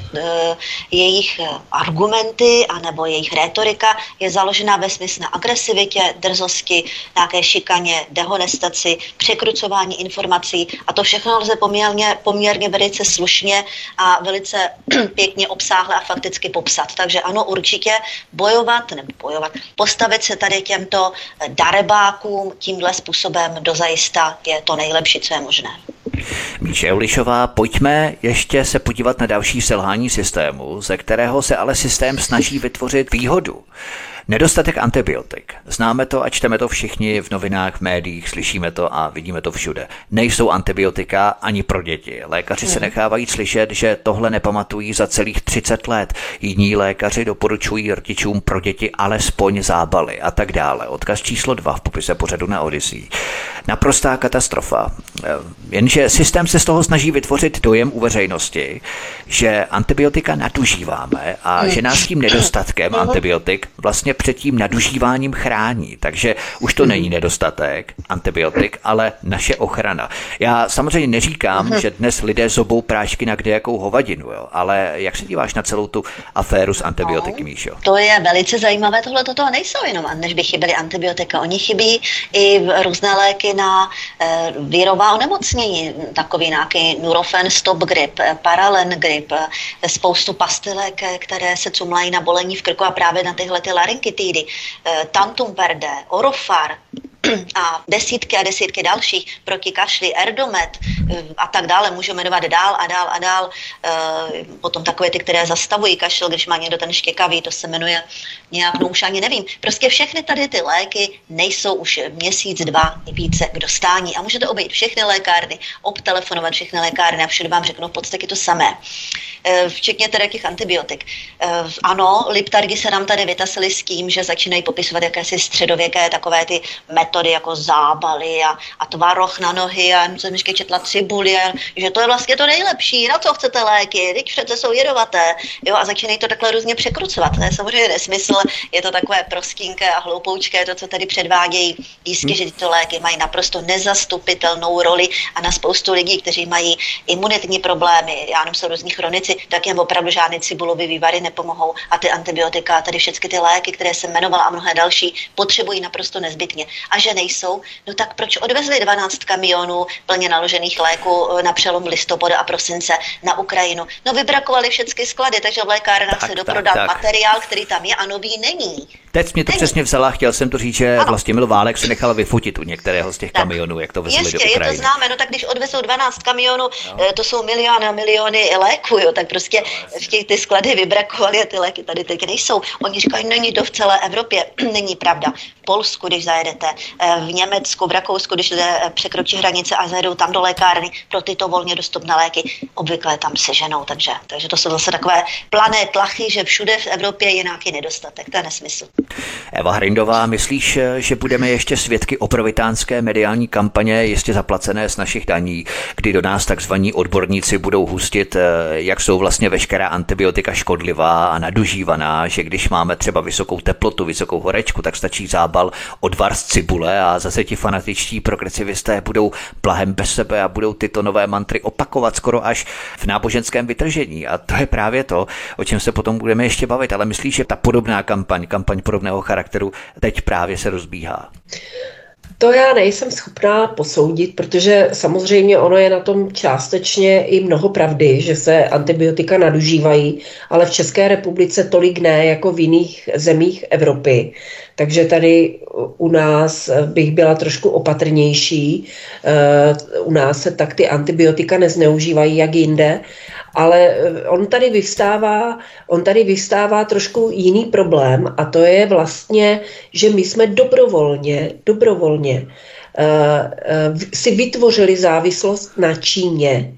jejich argumenty anebo jejich rétorika je založena ve smyslu na agresivitě, drzosti, nějaké šikaně, dehonestaci, překrucování informací a to všechno lze poměrně, poměrně velice slušně a velice pěkně obsáhle a fakticky popsat. Takže ano, určitě bojovat bojovat, nebo bojovat, postavit se tady těmto darebákům tímhle způsobem dozajista je to nejlepší, co je možné. Míše Eulišová, pojďme ještě se podívat na další selhání systému, ze kterého se ale systém snaží vytvořit výhodu. Nedostatek antibiotik. Známe to a čteme to všichni v novinách, v médiích, slyšíme to a vidíme to všude. Nejsou antibiotika ani pro děti. Lékaři se nechávají slyšet, že tohle nepamatují za celých 30 let. Jiní lékaři doporučují rodičům pro děti alespoň zábaly a tak dále. Odkaz číslo 2 v popise pořadu na Odyssey. Naprostá katastrofa. Jenže systém se z toho snaží vytvořit dojem u veřejnosti, že antibiotika nadužíváme a že nás tím nedostatkem antibiotik vlastně před tím nadužíváním chrání. Takže už to není nedostatek antibiotik, ale naše ochrana. Já samozřejmě neříkám, že dnes lidé zobou prášky na kde jakou hovadinu, jo, ale jak se díváš na celou tu aféru s antibiotiky, no, Míšo? To je velice zajímavé, tohle toto nejsou jenom, než by chyběly antibiotika. Oni chybí i různé léky na e, virová onemocnění, takový nějaký Nurofen Stop Grip, eh, Paralen Grip, eh, spoustu pastilek, které se cumlají na bolení v krku a právě na tyhle ty larynky Tidy, eh, Tantum Verde, Orofar, a desítky a desítky dalších proti kašli, Erdomet eh, a tak dále, můžu jmenovat dál a dál a dál. Eh, potom takové ty, které zastavují kašel, když má někdo ten štěkavý, to se jmenuje nějak, no už ani nevím. Prostě všechny tady ty léky nejsou už měsíc, dva více k dostání a můžete obejít všechny lékárny, obtelefonovat všechny lékárny a všude vám řeknou v podstatě to samé. Eh, včetně tedy těch antibiotik. Ano, liptargy se nám tady vytasily s tím, že začínají popisovat jakési středověké takové ty metody, metody jako zábaly a, a tvaroh na nohy a jsem ještě četla cibuli, a, že to je vlastně to nejlepší, na co chcete léky, teď přece jsou jedovaté, jo, a začínají to takhle různě překrucovat. To je samozřejmě nesmysl, je to takové prostínké a hloupoučké, to, co tady předvádějí. Jistě, že tyto léky mají naprosto nezastupitelnou roli a na spoustu lidí, kteří mají imunitní problémy, já jenom jsou různí chronici, tak jim opravdu žádné cibulové vývary nepomohou a ty antibiotika, tady všechny ty léky, které jsem jmenovala a mnohé další, potřebují naprosto nezbytně. A že nejsou, no tak proč odvezli 12 kamionů plně naložených léků eh, na přelom listopadu a prosince na Ukrajinu? No vybrakovali všechny sklady, takže v lékárnách tak, se doprodal tak, tak. materiál, který tam je a nový není. Teď mě to není. přesně vzala, chtěl jsem to říct, že ano. vlastně Mil Válek se nechal vyfotit u některého z těch tak. kamionů, jak to vezli Jistě, do Ukrajiny. je to známe, no tak když odvezou 12 kamionů, no. to jsou miliony a miliony léků, jo, tak prostě v těch ty sklady vybrakovali a ty léky tady teď nejsou. Oni říkají, není to v celé Evropě, není pravda. V Polsku, když zajedete, Eh, v Německu, v Rakousku, když lidé eh, překročí hranice a zajedou tam do lékárny pro tyto volně dostupné léky, obvykle tam seženou. Takže, takže to jsou zase takové plané tlachy, že všude v Evropě je nějaký nedostatek. To je nesmysl. Eva Hrindová, myslíš, eh, že budeme ještě svědky oprovitánské mediální kampaně, jistě zaplacené z našich daní, kdy do nás takzvaní odborníci budou hustit, jak jsou vlastně veškerá antibiotika škodlivá a nadužívaná, že když máme třeba vysokou teplotu, vysokou horečku, tak stačí zábal odvar z cibule a zase ti fanatičtí progresivisté budou plahem bez sebe a budou tyto nové mantry opakovat skoro až v náboženském vytržení. A to je právě to, o čem se potom budeme ještě bavit. Ale myslíš, že ta podobná kampaň, kampaň podobného charakteru teď právě se rozbíhá? To já nejsem schopná posoudit, protože samozřejmě ono je na tom částečně i mnoho pravdy, že se antibiotika nadužívají, ale v České republice tolik ne jako v jiných zemích Evropy. Takže tady u nás bych byla trošku opatrnější. Eh, u nás se tak ty antibiotika nezneužívají jak jinde, ale eh, on tady vyvstává, on tady vyvstává trošku jiný problém a to je vlastně, že my jsme dobrovolně, dobrovolně uh, si vytvořili závislost na Číně,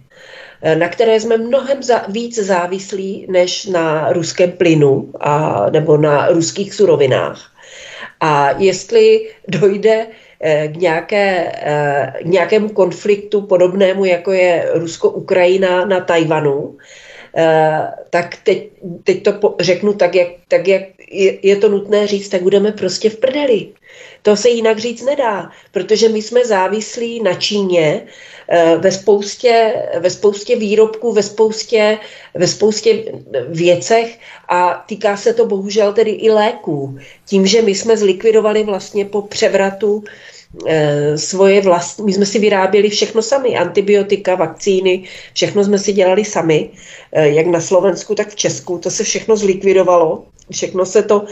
na které jsme mnohem za, víc závislí než na ruském plynu a, nebo na ruských surovinách. A jestli dojde eh, k, nějaké, eh, k nějakému konfliktu podobnému, jako je Rusko-Ukrajina na Tajvanu, eh, tak teď, teď to řeknu tak, jak, tak, jak je, je to nutné říct, tak budeme prostě v prdeli. To se jinak říct nedá, protože my jsme závislí na Číně eh, ve spoustě, ve spoustě výrobků, ve spoustě, ve spoustě věcech a týká se to bohužel tedy i léků. Tím, že my jsme zlikvidovali vlastně po převratu eh, svoje vlastní, my jsme si vyráběli všechno sami, antibiotika, vakcíny, všechno jsme si dělali sami, eh, jak na Slovensku, tak v Česku, to se všechno zlikvidovalo všechno se to,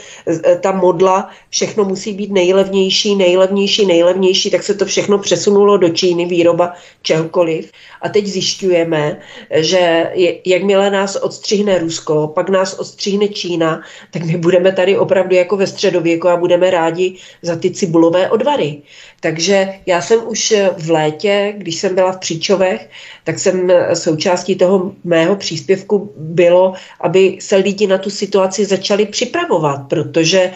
ta modla, všechno musí být nejlevnější, nejlevnější, nejlevnější, tak se to všechno přesunulo do Číny, výroba čehokoliv. A teď zjišťujeme, že jakmile nás odstřihne Rusko, pak nás odstřihne Čína, tak my budeme tady opravdu jako ve středověku a budeme rádi za ty cibulové odvary. Takže já jsem už v létě, když jsem byla v Příčovech, tak jsem součástí toho mého příspěvku bylo, aby se lidi na tu situaci začali připravovat, protože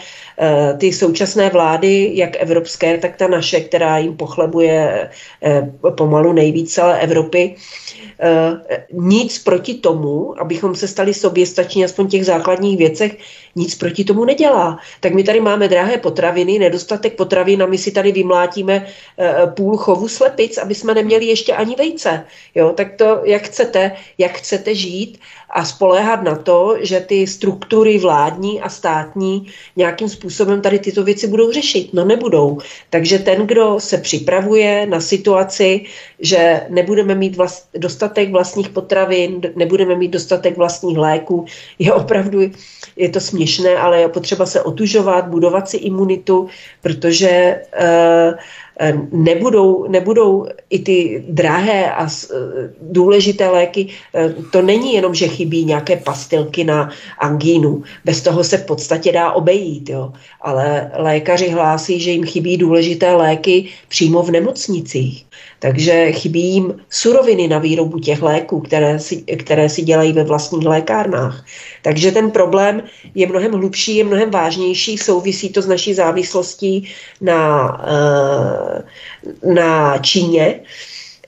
ty současné vlády, jak evropské, tak ta naše, která jim pochlebuje uh, pomalu nejvíc celé Evropy, uh, nic proti tomu, abychom se stali soběstační aspoň těch základních věcech, nic proti tomu nedělá. Tak my tady máme drahé potraviny, nedostatek potravin a my si tady vymlátíme půl chovu slepic, aby jsme neměli ještě ani vejce. Jo, tak to, jak chcete, jak chcete žít a spoléhat na to, že ty struktury vládní a státní nějakým způsobem tady tyto věci budou řešit. No nebudou. Takže ten, kdo se připravuje na situaci, že nebudeme mít vlast, dostatek vlastních potravin, nebudeme mít dostatek vlastních léků, je opravdu, je to směšné, ale je potřeba se otužovat, budovat si imunitu, protože uh, nebudou, nebudou i ty drahé a eh, důležité léky. Eh, to není jenom, že chybí nějaké pastilky na angínu. Bez toho se v podstatě dá obejít. Jo. Ale lékaři hlásí, že jim chybí důležité léky přímo v nemocnicích. Takže chybí jim suroviny na výrobu těch léků, které si, které si dělají ve vlastních lékárnách. Takže ten problém je mnohem hlubší, je mnohem vážnější, souvisí to s naší závislostí na, eh, na Číně.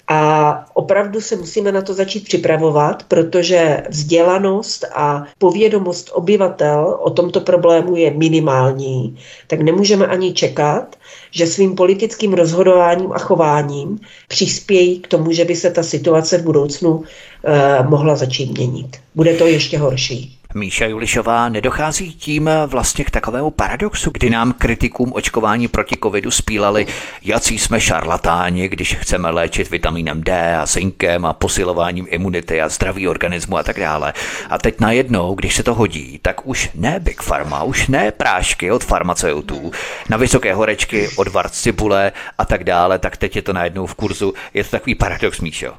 A opravdu se musíme na to začít připravovat, protože vzdělanost a povědomost obyvatel o tomto problému je minimální, tak nemůžeme ani čekat, že svým politickým rozhodováním a chováním přispějí k tomu, že by se ta situace v budoucnu eh, mohla začít měnit. Bude to ještě horší. Míša Julišová, nedochází tím vlastně k takovému paradoxu, kdy nám kritikům očkování proti covidu spílali, jací jsme šarlatáni, když chceme léčit vitamínem D a zinkem a posilováním imunity a zdraví organismu a tak dále. A teď najednou, když se to hodí, tak už ne Big Pharma, už ne prášky od farmaceutů, na vysoké horečky od cibule a tak dále, tak teď je to najednou v kurzu. Je to takový paradox, Míšo.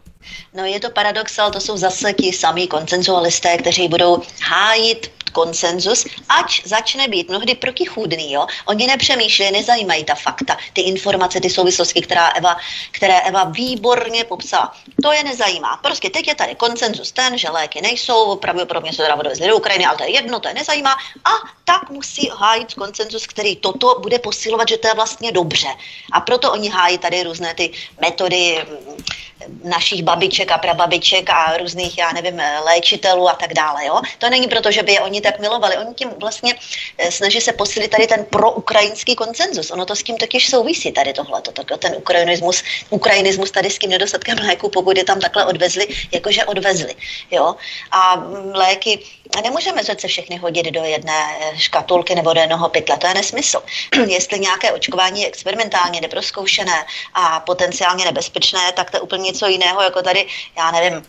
No je to paradox, ale to jsou zase ti samí koncenzualisté, kteří budou hájit konsenzus, ať začne být mnohdy protichůdný. Jo? Oni nepřemýšlejí, nezajímají ta fakta, ty informace, ty souvislosti, která Eva, které Eva výborně popsala. To je nezajímá. Prostě teď je tady konsenzus ten, že léky nejsou, pravděpodobně se teda dovezli do Ukrajiny, ale to je jedno, to je nezajímá. A tak musí hájit konsenzus, který toto bude posilovat, že to je vlastně dobře. A proto oni hájí tady různé ty metody našich babiček a prababiček a různých, já nevím, léčitelů a tak dále. Jo? To není proto, že by je oni tak milovali. Oni tím vlastně eh, snaží se posilit tady ten proukrajinský koncenzus. Ono to s tím totiž souvisí tady tohle. Ten ukrajinismus, ukrajinismus tady s tím nedostatkem léku, pokud je tam takhle odvezli, jakože odvezli. Jo? A mm, léky, nemůžeme přece všechny hodit do jedné eh, škatulky nebo do jednoho pytle. To je nesmysl. Jestli nějaké očkování je experimentálně neproskoušené a potenciálně nebezpečné, tak to je úplně něco jiného, jako tady, já nevím,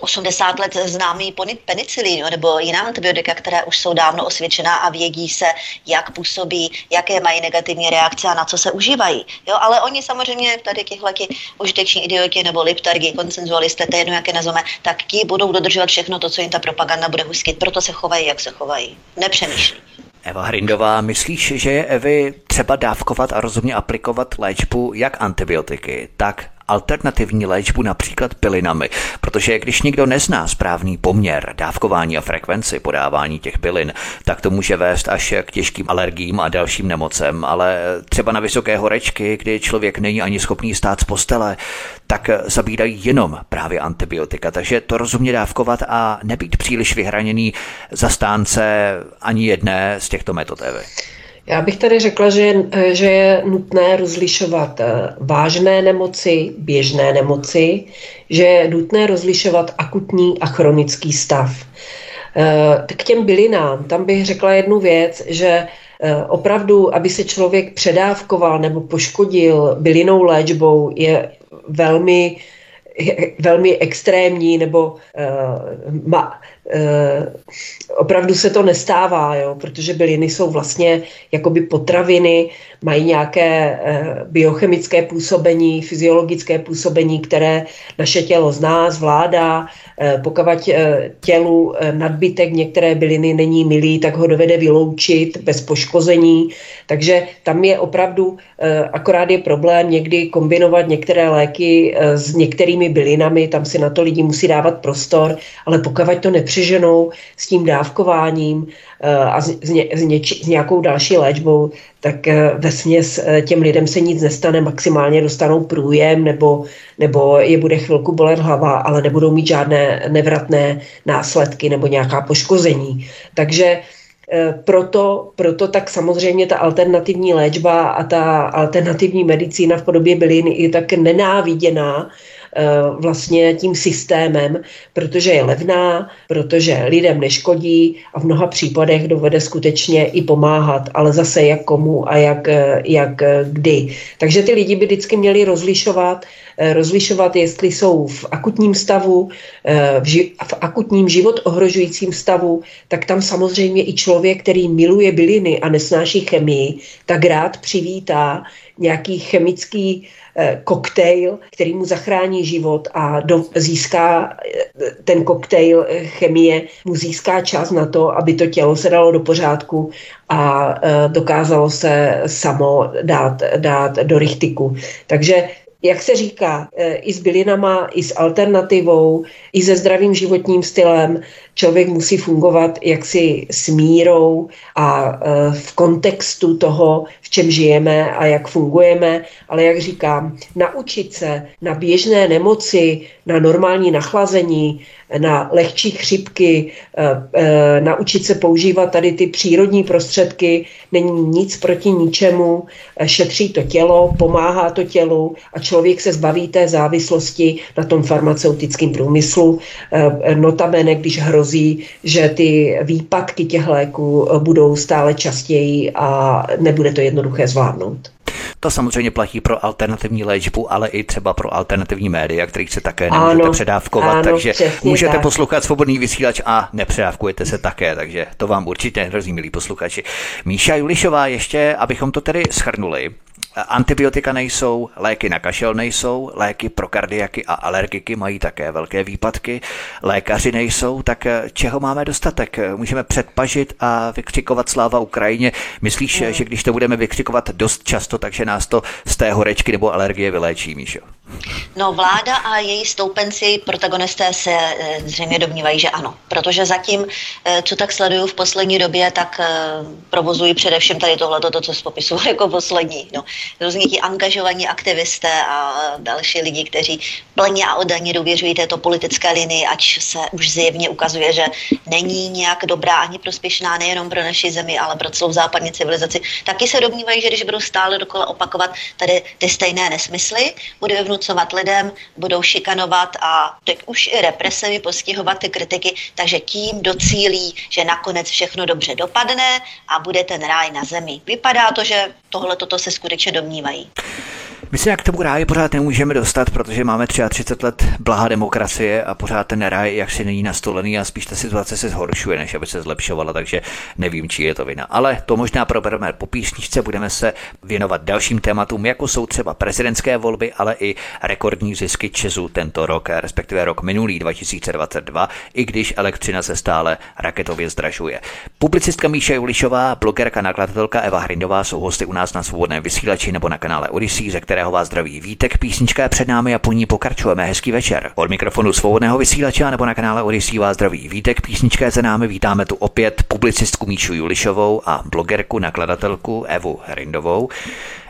80 let známý penicilín nebo jiná antibiotika, které už jsou dávno osvědčená a vědí se, jak působí, jaké mají negativní reakce a na co se užívají. Jo, ale oni samozřejmě tady těchhle užiteční idioti nebo liptargi, konsenzualisté, to je jedno, jak je nazveme, tak ti budou dodržovat všechno to, co jim ta propaganda bude hustit. Proto se chovají, jak se chovají. Nepřemýšlí. Eva Hrindová, myslíš, že je Evy třeba dávkovat a rozumně aplikovat léčbu jak antibiotiky, tak alternativní léčbu například pilinami, protože když někdo nezná správný poměr dávkování a frekvenci podávání těch pilin, tak to může vést až k těžkým alergím a dalším nemocem, ale třeba na vysoké horečky, kdy člověk není ani schopný stát z postele, tak zabírají jenom právě antibiotika. Takže to rozumně dávkovat a nebýt příliš vyhraněný zastánce ani jedné z těchto metod Evy. Já bych tady řekla, že, že je nutné rozlišovat eh, vážné nemoci, běžné nemoci, že je nutné rozlišovat akutní a chronický stav. Eh, k těm bylinám, tam bych řekla jednu věc, že eh, opravdu, aby se člověk předávkoval nebo poškodil bylinou léčbou, je velmi velmi extrémní nebo uh, ma, Eh, opravdu se to nestává, jo, protože byliny jsou vlastně jakoby potraviny, mají nějaké eh, biochemické působení, fyziologické působení, které naše tělo zná, zvládá. Eh, pokud tělu nadbytek některé byliny není milý, tak ho dovede vyloučit bez poškození. Takže tam je opravdu, akorát je problém někdy kombinovat některé léky s některými bylinami, tam si na to lidi musí dávat prostor, ale pokud to nepřijde, přeženou s tím dávkováním eh, a s, s, něč, s nějakou další léčbou, tak eh, ve směs eh, těm lidem se nic nestane, maximálně dostanou průjem nebo, nebo je bude chvilku bolet hlava, ale nebudou mít žádné nevratné následky nebo nějaká poškození. Takže proto, proto tak samozřejmě ta alternativní léčba a ta alternativní medicína v podobě bylin je tak nenáviděná vlastně tím systémem, protože je levná, protože lidem neškodí a v mnoha případech dovede skutečně i pomáhat, ale zase jak komu a jak, eh, jak eh, kdy. Takže ty lidi by vždycky měli rozlišovat, rozlišovat, jestli jsou v akutním stavu, v, ži, v akutním život ohrožujícím stavu, tak tam samozřejmě i člověk, který miluje byliny a nesnáší chemii, tak rád přivítá nějaký chemický Eh, koktejl, který mu zachrání život a do, získá eh, ten koktejl eh, chemie, mu získá čas na to, aby to tělo se dalo do pořádku a dokázalo se samo dát, dát do rychtiku. Takže jak se říká, i s bylinama, i s alternativou, i se zdravým životním stylem, člověk musí fungovat jaksi s mírou a e, v kontextu toho, v čem žijeme a jak fungujeme, ale jak říkám, naučit se na běžné nemoci, na normální nachlazení, na lehčí chřipky, e, e, naučit se používat tady ty přírodní prostředky, není nic proti ničemu, šetří to tělo, pomáhá to tělu a člověk se zbaví té závislosti na tom farmaceutickém průmyslu. Notabene, když hrozí že ty výpadky těch léků eh, budou stále častěji a nebude to jednoduché zvládnout. To samozřejmě platí pro alternativní léčbu, ale i třeba pro alternativní média, kterých se také nemůžete ano, předávkovat. Ano, takže můžete tak. poslouchat svobodný vysílač a nepředávkujete se také, takže to vám určitě hrozí, milí posluchači. Míša Julišová, ještě, abychom to tedy schrnuli, Antibiotika nejsou, léky na kašel nejsou, léky pro kardiaky a alergiky mají také velké výpadky, lékaři nejsou, tak eh, čeho máme dostatek? Můžeme předpažit a vykřikovat sláva Ukrajině. Myslíš, že když to budeme vykřikovat dost často, takže nás to z té horečky nebo alergie vyléčí, Míšo? No vláda a její stoupenci, protagonisté se e, zřejmě domnívají, že ano. Protože zatím, e, co tak sleduju v poslední době, tak e, provozují především tady tohle, to, co popisuju jako poslední. No. Různí ti angažovaní aktivisté a další lidi, kteří plně a oddaně důvěřují této politické linii, ať se už zjevně ukazuje, že není nějak dobrá ani prospěšná nejenom pro naši zemi, ale pro celou západní civilizaci, taky se domnívají, že když budou stále dokola opakovat tady ty stejné nesmysly, bude vnucovat lidem, budou šikanovat a teď už i represemi postihovat ty kritiky, takže tím docílí, že nakonec všechno dobře dopadne a bude ten ráj na zemi. Vypadá to, že tohle toto se skutečně domnívají. My se jak tomu ráji pořád nemůžeme dostat, protože máme 33 let blaha demokracie a pořád ten ráj jak si není nastolený a spíš ta situace se zhoršuje, než aby se zlepšovala, takže nevím, či je to vina. Ale to možná probereme po písničce, budeme se věnovat dalším tématům, jako jsou třeba prezidentské volby, ale i rekordní zisky Česu tento rok, respektive rok minulý 2022, i když elektřina se stále raketově zdražuje. Publicistka Míša Julišová, blogerka, nakladatelka Eva Hrindová jsou hosty u nás na svobodném vysílači nebo na kanále Odyssey, ze které kterého vás zdraví vítek, písnička je před námi a po ní pokračujeme. Hezký večer. Od mikrofonu svobodného vysílače nebo na kanále Odisí vás zdraví vítek, písnička je za námi. Vítáme tu opět publicistku Míšu Julišovou a blogerku, nakladatelku Evu Herindovou.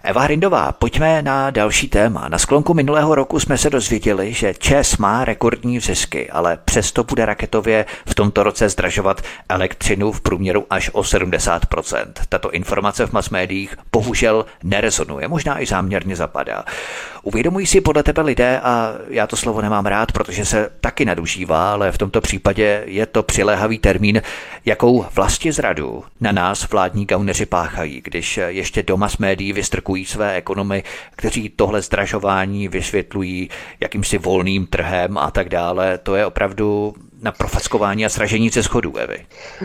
Eva Hrindová, pojďme na další téma. Na sklonku minulého roku jsme se dozvěděli, že ČES má rekordní zisky, ale přesto bude raketově v tomto roce zdražovat elektřinu v průměru až o 70%. Tato informace v masmédiích bohužel nerezonuje, možná i záměrně zapadá. Uvědomují si podle tebe lidé, a já to slovo nemám rád, protože se taky nadužívá, ale v tomto případě je to přiléhavý termín, jakou vlastně zradu na nás vládní gauneři páchají, když ještě doma s médií vystrkují své ekonomy, kteří tohle zdražování vysvětlují jakýmsi volným trhem a tak dále. To je opravdu na profackování a sražení ze schodů, Evy?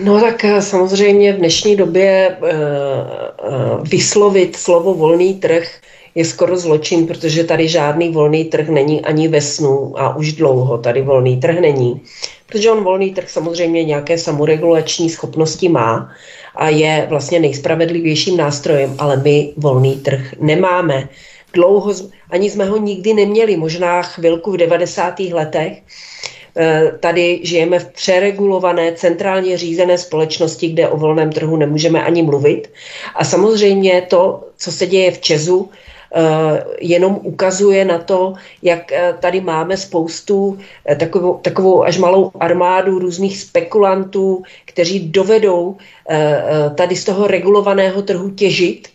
No tak eh, samozřejmě v dnešní době uh, uh, vyslovit slovo volný trh je skoro zločin, protože tady žádný volný trh není ani ve snu a už dlouho tady volný trh není. Protože on volný trh samozřejmě nějaké samoregulační schopnosti má a je vlastně nejspravedlivějším nástrojem, ale my volný trh nemáme. Dlouho, ani jsme ho nikdy neměli, možná chvilku v 90. letech, eh, Tady žijeme v přeregulované, centrálně řízené společnosti, kde o volném trhu nemůžeme ani mluvit. A samozřejmě to, co se děje v Česu, jenom ukazuje na to, jak eh, tady máme spoustu eh, takovou, takovou až malou armádu různých spekulantů, kteří dovedou tady z toho regulovaného trhu těžit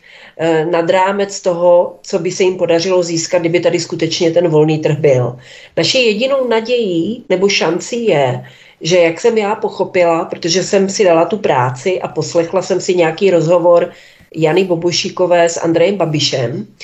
nad rámec toho, co by se jim podařilo získat, kdyby tady skutečně ten volný trh byl. Naše jedinou nadějí nebo šancí je, že jak jsem já pochopila, protože jsem si dala tu práci a poslechla jsem si nějaký rozhovor Jany Bobošíkové s Andrejem Babišem, eh,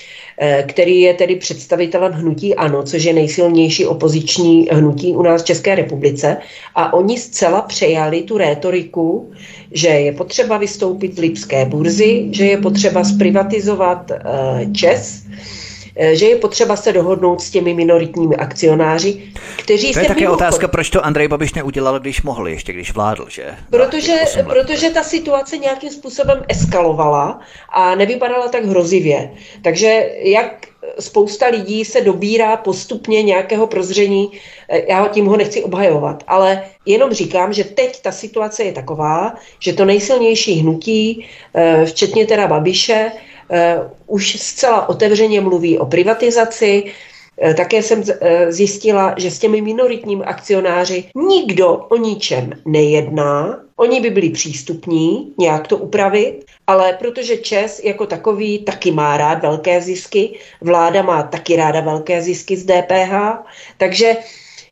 který je tedy představitelem hnutí ANO, což je nejsilnější opoziční hnutí u nás v České republice. A oni zcela přejali tu rétoriku, že je potřeba vystoupit z Lipské burzy, že je potřeba zprivatizovat eh, ČES, Eh, že je potřeba se dohodnout s těmi minoritními akcionáři, kteří to je také otázka, proč to Andrej Babiš neudělal, když mohl, ještě když vládl, že? Protože, protože ta situace nějakým způsobem eskalovala a nevypadala tak hrozivě. Takže jak spousta lidí se dobírá postupně nějakého prozření, eh, já tím ho nechci obhajovat, ale jenom říkám, že teď ta situace je taková, že to nejsilnější hnutí, eh, včetně teda Babiše, už zcela otevřeně mluví o privatizaci. Uh, také jsem uh, zjistila, že s těmi minoritními akcionáři nikdo o ničem nejedná. Oni by byli přístupní nějak to upravit, ale protože ČES jako takový taky má rád velké zisky, vláda má taky ráda velké zisky z DPH, takže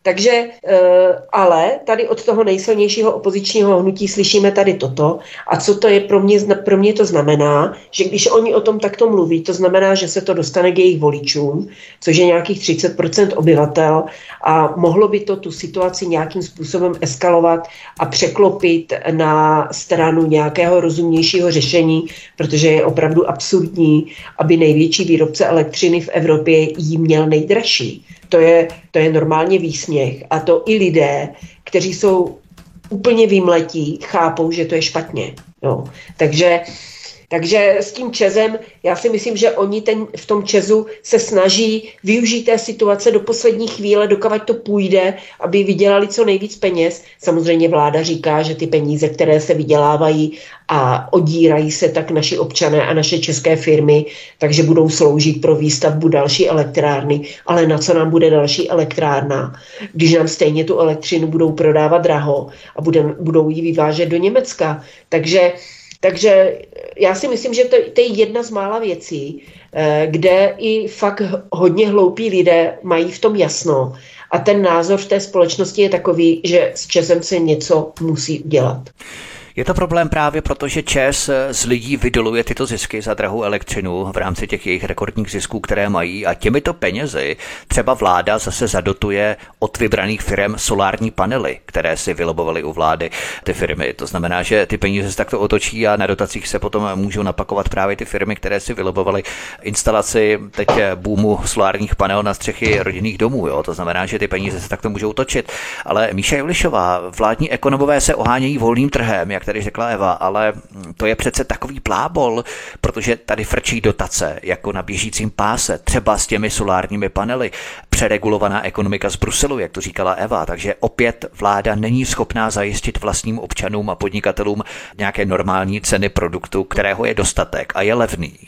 takže, eh, ale tady od toho nejsilnějšího opozičního hnutí slyšíme tady toto. A co to je pro mě, pro mě to znamená, že když oni o tom takto mluví, to znamená, že se to dostane k jejich voličům, což je nějakých 30% obyvatel a mohlo by to tu situaci nějakým způsobem eskalovat a překlopit na stranu nějakého rozumnějšího řešení, protože je opravdu absurdní, aby největší výrobce elektřiny v Evropě jí měl nejdražší. To je, to je normálně výsměch. A to i lidé, kteří jsou úplně vymletí, chápou, že to je špatně. Jo. Takže takže s tím Čezem, já si myslím, že oni ten, v tom Čezu se snaží využít té situace do poslední chvíle, dokavať to půjde, aby vydělali co nejvíc peněz. Samozřejmě vláda říká, že ty peníze, které se vydělávají a odírají se tak naši občané a naše české firmy, takže budou sloužit pro výstavbu další elektrárny. Ale na co nám bude další elektrárna, když nám stejně tu elektřinu budou prodávat draho a budem, budou ji vyvážet do Německa. Takže takže já si myslím, že to, to je jedna z mála věcí, eh, kde i fakt hodně hloupí lidé mají v tom jasno. A ten názor v té společnosti je takový, že s Česem se něco musí dělat. Je to problém právě proto, že ČES z lidí vydoluje tyto zisky za drahou elektřinu v rámci těch jejich rekordních zisků, které mají a těmito penězi třeba vláda zase zadotuje od vybraných firm solární panely, které si vylobovaly u vlády ty firmy. To znamená, že ty peníze se takto otočí a na dotacích se potom můžou napakovat právě ty firmy, které si vylobovaly instalaci teď boomu solárních panel na střechy rodinných domů. Jo? To znamená, že ty peníze se takto můžou točit. Ale Míša Julišová, vládní ekonomové se ohánějí volným trhem, jak tady řekla Eva, ale to je přece takový plábol, protože tady frčí dotace, jako na běžícím páse, třeba s těmi solárními panely, přeregulovaná ekonomika z Bruselu, jak to říkala Eva, takže opět vláda není schopná zajistit vlastním občanům a podnikatelům nějaké normální ceny produktu, kterého je dostatek a je levný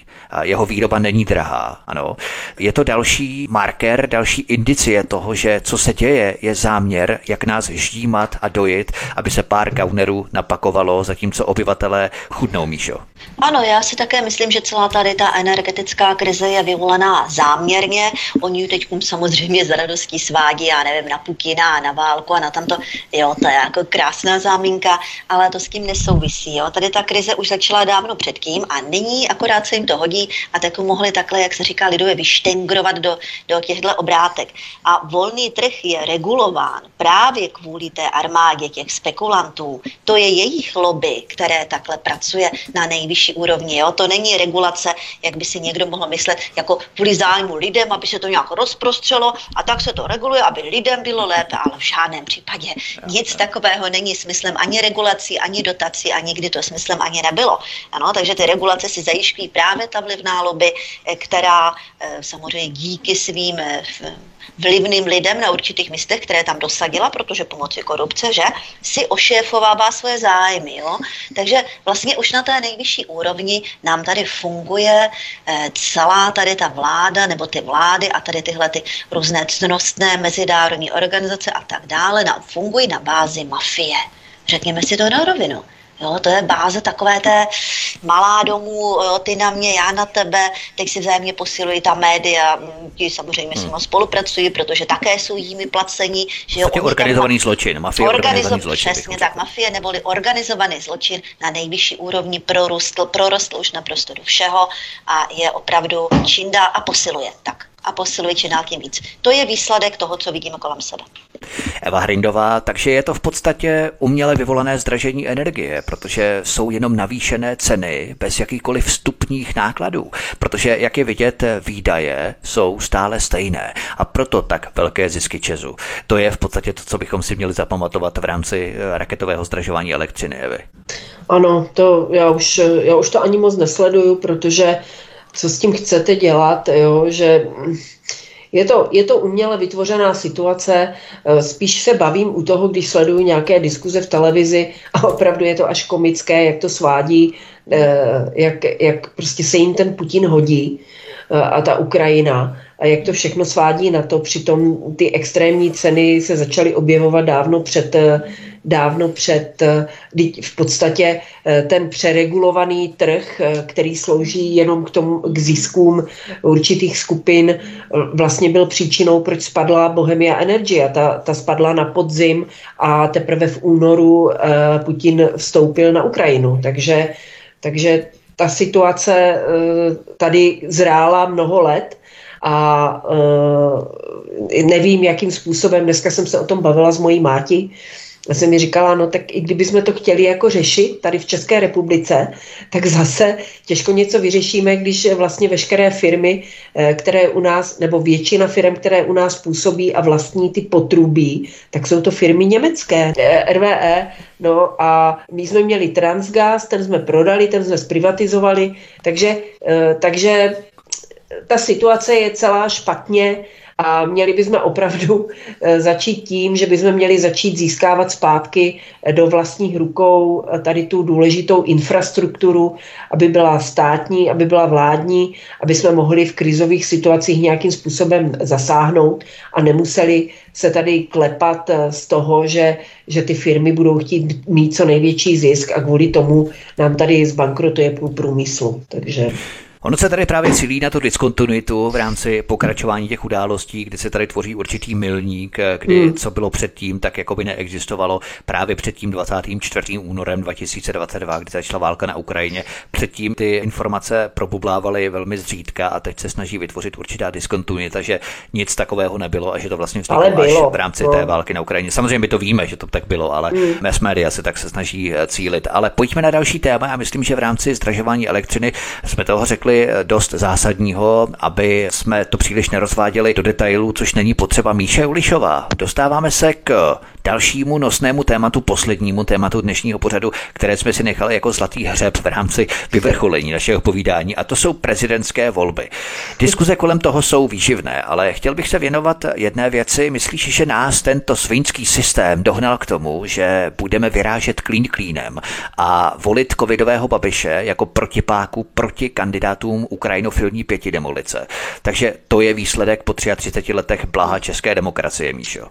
jeho výroba není drahá. Ano. Je to další marker, další indicie toho, že co se děje, je záměr, jak nás ždímat a dojit, aby se pár gaunerů napakovalo, zatímco obyvatelé chudnou, Míšo. Ano, já si také myslím, že celá tady ta energetická krize je vyvolaná záměrně. Oni ji teď samozřejmě z radostí svádí, já nevím, na Putina na válku a na tamto. Jo, to je jako krásná záminka, ale to s tím nesouvisí. Jo. Tady ta krize už začala dávno předtím a nyní akorát se jim to hodí a tak mohli takhle, jak se říká lidově, vyštengrovat do, do těchto obrátek. A volný trh je regulován právě kvůli té armádě těch spekulantů. To je jejich lobby, které takhle pracuje na nejvyšší úrovni. Jo? To není regulace, jak by si někdo mohl myslet, jako kvůli zájmu lidem, aby se to nějak rozprostřelo a tak se to reguluje, aby lidem bylo lépe, ale v žádném případě nic takového není smyslem ani regulací, ani dotací a nikdy to smyslem ani nebylo. Ano, takže ty regulace si zajišťují právě ta vlivná lobby, eh, která eh, samozřejmě díky svým eh, vlivným lidem na určitých místech, které tam dosadila, protože pomocí korupce, že, si ošéfovává svoje zájmy. Jo? Takže vlastně už na té nejvyšší úrovni nám tady funguje eh, celá tady ta vláda, nebo ty vlády a tady tyhle ty různé cnostné mezinárodní organizace a tak dále, nám fungují na bázi mafie. Řekněme si to na rovinu. Jo, to je báze takové té malá domů, jo, ty na mě, já na tebe, teď si vzájemně posilují ta média, ti samozřejmě hmm. s nimi spolupracují, protože také jsou jimi placení. Že jo, organizovaný zločin, mafie organizovaný zločin. Přesně tak, mafie neboli organizovaný zločin na nejvyšší úrovni prorostl, prorostl už naprosto do všeho a je opravdu čindá a posiluje. Tak a posiluje čím dál tím víc. To je výsledek toho, co vidíme kolem sebe. Eva Hrindová, takže je to v podstatě uměle vyvolané zdražení energie, protože jsou jenom navýšené ceny bez jakýchkoliv vstupních nákladů, protože jak je vidět, výdaje jsou stále stejné a proto tak velké zisky Česu. To je v podstatě to, co bychom si měli zapamatovat v rámci raketového zdražování elektřiny, Evy. Ano, to já už, já už to ani moc nesleduju, protože co s tím chcete dělat, jo, že je to, je to uměle vytvořená situace, eh, spíš se bavím u toho, když sleduju nějaké diskuze v televizi a opravdu je to až komické, jak to svádí, eh, jak, jak prostě se jim ten Putin hodí eh, a ta Ukrajina a jak to všechno svádí na to. Přitom ty extrémní ceny se začaly objevovat dávno před dávno před eh, v podstatě eh, ten přeregulovaný trh, eh, který slouží jenom k, tomu, k ziskům určitých skupin, vlastně byl příčinou, proč spadla Bohemia Energy. A ta, ta spadla na podzim a teprve v únoru Putin vstoupil na Ukrajinu. Takže, takže ta situace tady zrála mnoho let a nevím, jakým způsobem, dneska jsem se o tom bavila s mojí máti, já jsem mi říkala, no tak i kdybychom to chtěli jako řešit tady v České republice, tak zase těžko něco vyřešíme, když vlastně veškeré firmy, eh, které u nás, nebo většina firm, které u nás působí a vlastní ty potrubí, tak jsou to firmy německé, eh, RVE, no a my jsme měli Transgas, ten jsme prodali, ten jsme zprivatizovali, takže, eh, takže ta situace je celá špatně a měli bychom opravdu eh, začít tím, že bychom měli začít získávat zpátky eh, do vlastních rukou eh, tady tu důležitou infrastrukturu, aby byla státní, aby byla vládní, aby jsme mohli v krizových situacích nějakým způsobem zasáhnout a nemuseli se tady klepat z toho, že, že ty firmy budou chtít mít co největší zisk a kvůli tomu nám tady zbankrotuje půl průmyslu. Takže Ono se tady právě cílí na tu diskontinuitu v rámci pokračování těch událostí, kdy se tady tvoří určitý milník, kdy hmm. co bylo předtím, tak jako by neexistovalo právě před tím 24. únorem 2022, kdy začala válka na Ukrajině. Předtím ty informace probublávaly velmi zřídka a teď se snaží vytvořit určitá diskontinuita, že nic takového nebylo a že to vlastně vzniklo až v rámci no. té války na Ukrajině. Samozřejmě my to víme, že to tak bylo, ale hmm. mass media se tak se snaží eh, cílit. Ale pojďme na další téma. Já myslím, že v rámci zdražování elektřiny jsme toho řekli dost zásadního, aby jsme to příliš nerozváděli do detailů, což není potřeba. Míše Ulišová, dostáváme se k dalšímu nosnému tématu, poslednímu tématu dnešního pořadu, které jsme si nechali jako zlatý hřeb v rámci vyvrcholení našeho povídání, a to jsou prezidentské volby. Diskuze kolem toho jsou výživné, ale chtěl bych se věnovat jedné věci. Myslíš, že nás tento svinský systém dohnal k tomu, že budeme vyrážet klín klínem a volit covidového babiše jako protipáku proti kandidátům ukrajinofilní pěti demolice. Takže to je výsledek po 33 letech blaha české demokracie, Míšo.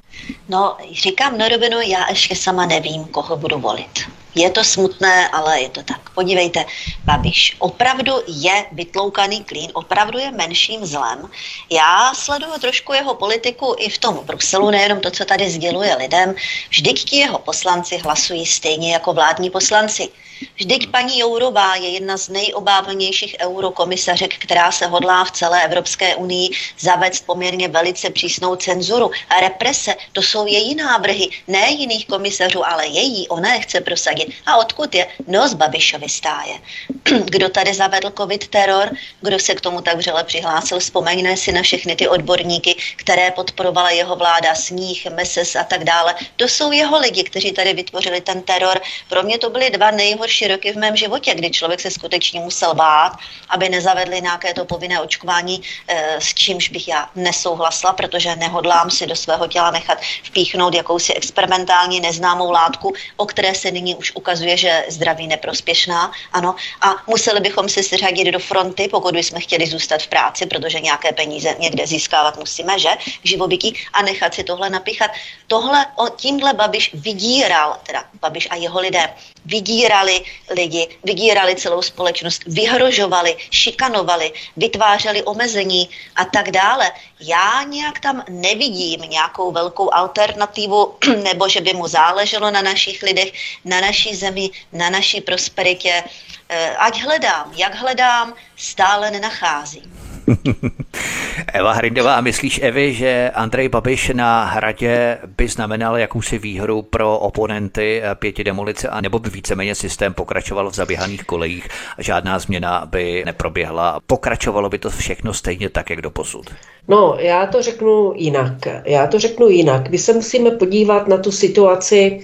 No, říkám rovinu, já ještě sama nevím, koho budu volit. Je to smutné, ale je to tak. Podívejte, Babiš opravdu je vytloukaný klín, opravdu je menším zlem. Já sleduju trošku jeho politiku i v tom Bruselu, nejenom to, co tady sděluje lidem. Vždyť ti jeho poslanci hlasují stejně jako vládní poslanci. Vždyť paní Jourová je jedna z nejobávanějších eurokomisařek, která se hodlá v celé Evropské unii zavést poměrně velice přísnou cenzuru a represe. To jsou její návrhy, ne jiných komisařů, ale její. Ona je chce prosadit. A odkud je? No z Babišovy stáje. Kdo tady zavedl covid teror? Kdo se k tomu tak vřele přihlásil? Vzpomeňme si na všechny ty odborníky, které podporovala jeho vláda, Sníh, Meses a tak dále. To jsou jeho lidi, kteří tady vytvořili ten teror. Pro mě to byly dva nejhorší roky v mém životě, kdy člověk se skutečně musel bát, aby nezavedli nějaké to povinné očkování, eh, s čímž bych já nesouhlasila, protože nehodlám si do svého těla nechat vpíchnout jakousi experimentální neznámou látku, o které se nyní už ukazuje, že zdraví neprospěšná. Ano, a museli bychom se seřadit do fronty, pokud bychom chtěli zůstat v práci, protože nějaké peníze někde získávat musíme, že? Živobytí a nechat si tohle napíchat. Tohle, tímhle Babiš vydíral, teda Babiš a jeho lidé, vydírali lidi, vydírali celou společnost, vyhrožovali, šikanovali, vytvářeli omezení a tak dále. Já nějak tam nevidím nějakou velkou alternativu, nebo že by mu záleželo na našich lidech, na naší zemi, na naší prosperitě. Eh, ať hledám, jak hledám, stále nenacházím. Eva Hrindová, myslíš, Evi, že Andrej Babiš na hradě by znamenal jakousi výhru pro oponenty eh, pěti demolice, nebo by víceméně systém pokračoval v zaběhaných kolejích a žádná změna by neproběhla? Pokračovalo by to všechno stejně tak, jak do posud? No, já to řeknu jinak. Já to řeknu jinak. My se musíme podívat na tu situaci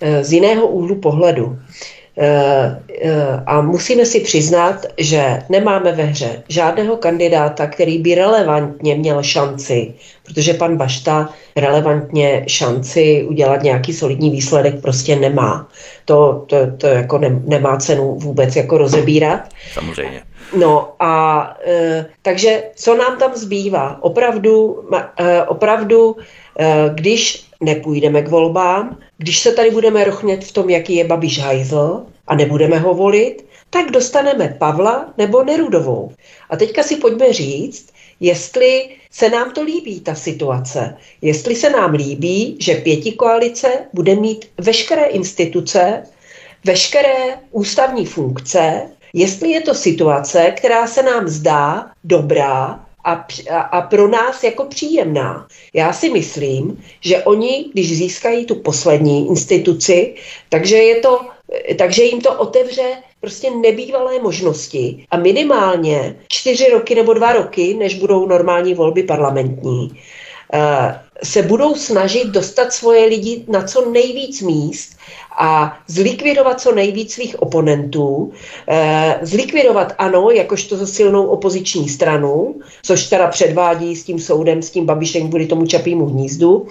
eh, z jiného úhlu pohledu. Eh, eh, a musíme si přiznat, že nemáme ve hře žádného kandidáta, který by relevantně měl šanci, protože pan Bašta relevantně šanci udělat nějaký solidní výsledek prostě nemá. To, to, to jako ne, nemá cenu vůbec jako rozebírat. Samozřejmě. No a e, takže co nám tam zbývá? Opravdu, e, opravdu e, když nepůjdeme k volbám, když se tady budeme rochnět v tom, jaký je Babiš hajzl a nebudeme ho volit, tak dostaneme Pavla nebo Nerudovou. A teďka si pojďme říct, jestli se nám to líbí, ta situace. Jestli se nám líbí, že pěti koalice bude mít veškeré instituce, veškeré ústavní funkce, jestli je to situace, která se nám zdá dobrá a, a, pro nás jako příjemná. Já si myslím, že oni, když získají tu poslední instituci, takže, je to, takže jim to otevře prostě nebývalé možnosti a minimálně čtyři roky nebo dva roky, než budou normální volby parlamentní, eh, se budou snažit dostat svoje lidi na co nejvíc míst a zlikvidovat co nejvíc svých oponentů, eh, zlikvidovat ano, jakožto silnou opoziční stranu, což teda předvádí s tím soudem, s tím Babišem kvůli tomu čapímu hnízdu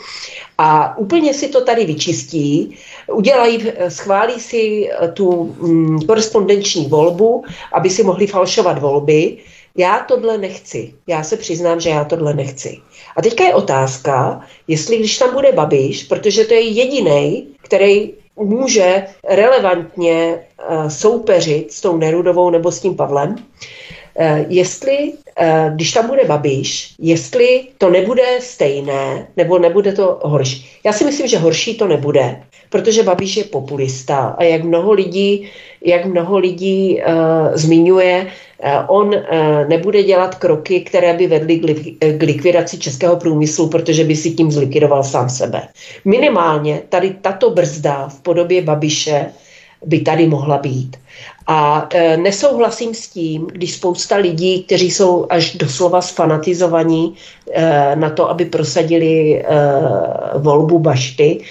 a úplně si to tady vyčistí, udělají, schválí si tu mm, korespondenční volbu, aby si mohli falšovat volby, já tohle nechci. Já se přiznám, že já tohle nechci. A teďka je otázka, jestli když tam bude Babiš, protože to je jediný, který může relevantně uh, soupeřit s tou Nerudovou nebo s tím Pavlem, jestli, uh, když tam bude Babiš, jestli to nebude stejné, nebo nebude to horší. Já si myslím, že horší to nebude, protože Babiš je populista a jak mnoho lidí, jak mnoho lidí uh, zmiňuje, Eh, on eh, nebude dělat kroky, které by vedly k likvidaci českého průmyslu, protože by si tím zlikvidoval sám sebe. Minimálně tady tato brzda v podobě Babiše by tady mohla být. A e, nesouhlasím s tím, když spousta lidí, kteří jsou až doslova sfanatizovaní e, na to, aby prosadili e, volbu Bašty,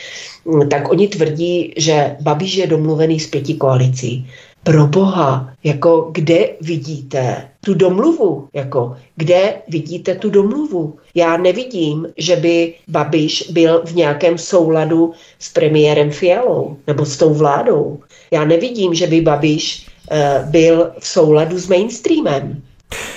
tak oni tvrdí, že Babiš je domluvený s pěti koalicí pro boha, jako kde vidíte tu domluvu, jako kde vidíte tu domluvu. Já nevidím, že by Babiš byl v nějakém souladu s premiérem Fialou nebo s tou vládou. Já nevidím, že by Babiš uh, byl v souladu s mainstreamem.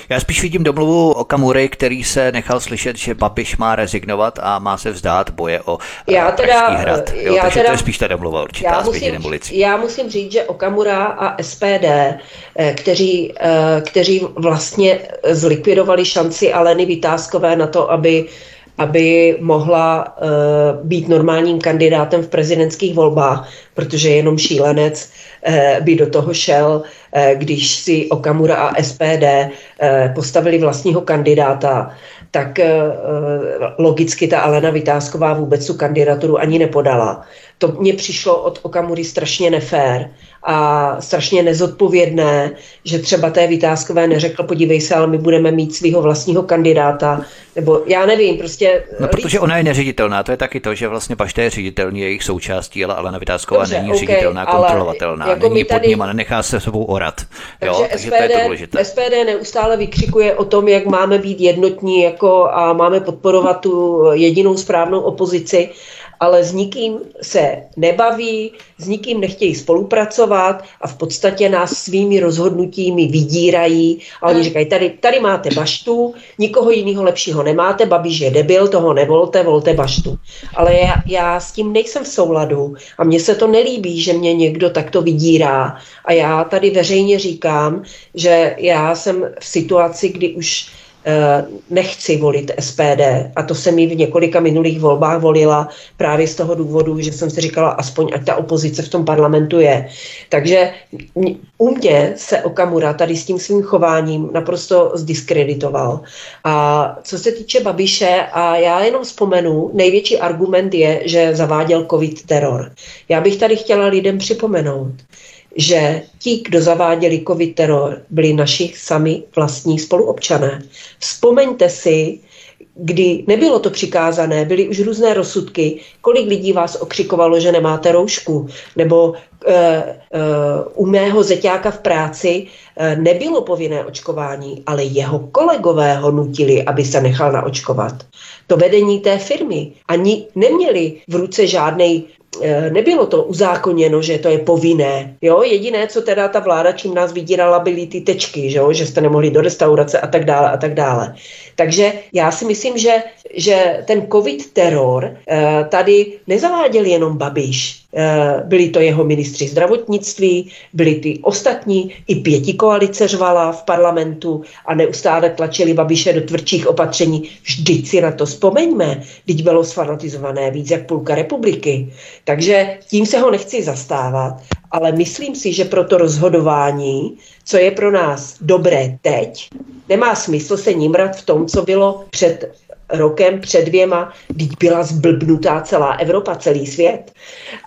Já spíš vidím domluvu o Kamury, který se nechal slyšet, že Babiš má rezignovat a má se vzdát boje o eh, já teda, hrad. Jo, já takže teda, to je spíš ta domluva určitá já musím, já musím říct, že Okamura a SPD, eh, kteří, eh, kteří vlastně zlikvidovali šanci Aleny Vytázkové na to, aby aby mohla uh, být normálním kandidátem v prezidentských volbách, protože jenom šílenec uh, by do toho šel, uh, když si Okamura a SPD postavili vlastního kandidáta, tak logicky ta Alena Vytázková vůbec tu kandidaturu ani nepodala. To mně přišlo od Okamury strašně nefér a strašně nezodpovědné, že třeba té Vytázkové neřekl, podívej se, ale my budeme mít svého vlastního kandidáta, nebo já nevím, prostě... No, protože ona je neředitelná, to je taky to, že vlastně Bašta je ředitelný jejich součástí, ale Alena Vytázková Dobře, není okay, ředitelná, kontrolovatelná, jako není pod tady... nima, nenechá se sebou orat. Takže, jo, takže SPD, to je to důležité. SPD neustále vykřikuje o tom, jak máme být jednotní jako a máme podporovat tu jedinou správnou opozici, ale s nikým se nebaví, s nikým nechtějí spolupracovat a v podstatě nás svými rozhodnutími vydírají a oni říkají, tady, tady máte baštu, nikoho jiného lepšího nemáte, babiš je debil, toho nevolte, volte baštu. Ale já, já s tím nejsem v souladu a mně se to nelíbí, že mě někdo takto vydírá a já tady veřejně říkám, že já jsem v situaci, kdy už nechci volit SPD a to jsem ji v několika minulých volbách volila právě z toho důvodu, že jsem si říkala, aspoň ať ta opozice v tom parlamentu je. Takže u mě se Okamura tady s tím svým chováním naprosto zdiskreditoval. A co se týče Babiše, a já jenom vzpomenu, největší argument je, že zaváděl covid teror. Já bych tady chtěla lidem připomenout, že ti, kdo zaváděli covid teror, byli naši sami vlastní spoluobčané. Vzpomeňte si, kdy nebylo to přikázané, byly už různé rozsudky, kolik lidí vás okřikovalo, že nemáte roušku, nebo e, e, u mého zeťáka v práci e, nebylo povinné očkování, ale jeho kolegové ho nutili, aby se nechal naočkovat. To vedení té firmy ani neměli v ruce žádný Eh, nebylo to uzákoněno, že to je povinné. Jo? Jediné, co teda ta vláda čím nás vydírala, byly ty tečky, že, jo? že jste nemohli do restaurace a tak dále a tak dále. Takže já si myslím, že, že ten covid teror eh, tady nezaváděl jenom Babiš. Eh, byli to jeho ministři zdravotnictví, byli ty ostatní, i pěti koalice řvala v parlamentu a neustále tlačili Babiše do tvrdších opatření. Vždyť si na to vzpomeňme, teď bylo sfanatizované víc jak půlka republiky. Takže tím se ho nechci zastávat, ale myslím si, že pro to rozhodování, co je pro nás dobré teď, nemá smysl se nímrat v tom, co bylo před rokem, před dvěma, když byla zblbnutá celá Evropa, celý svět.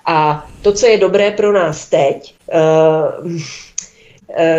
A to, co je dobré pro nás teď, uh,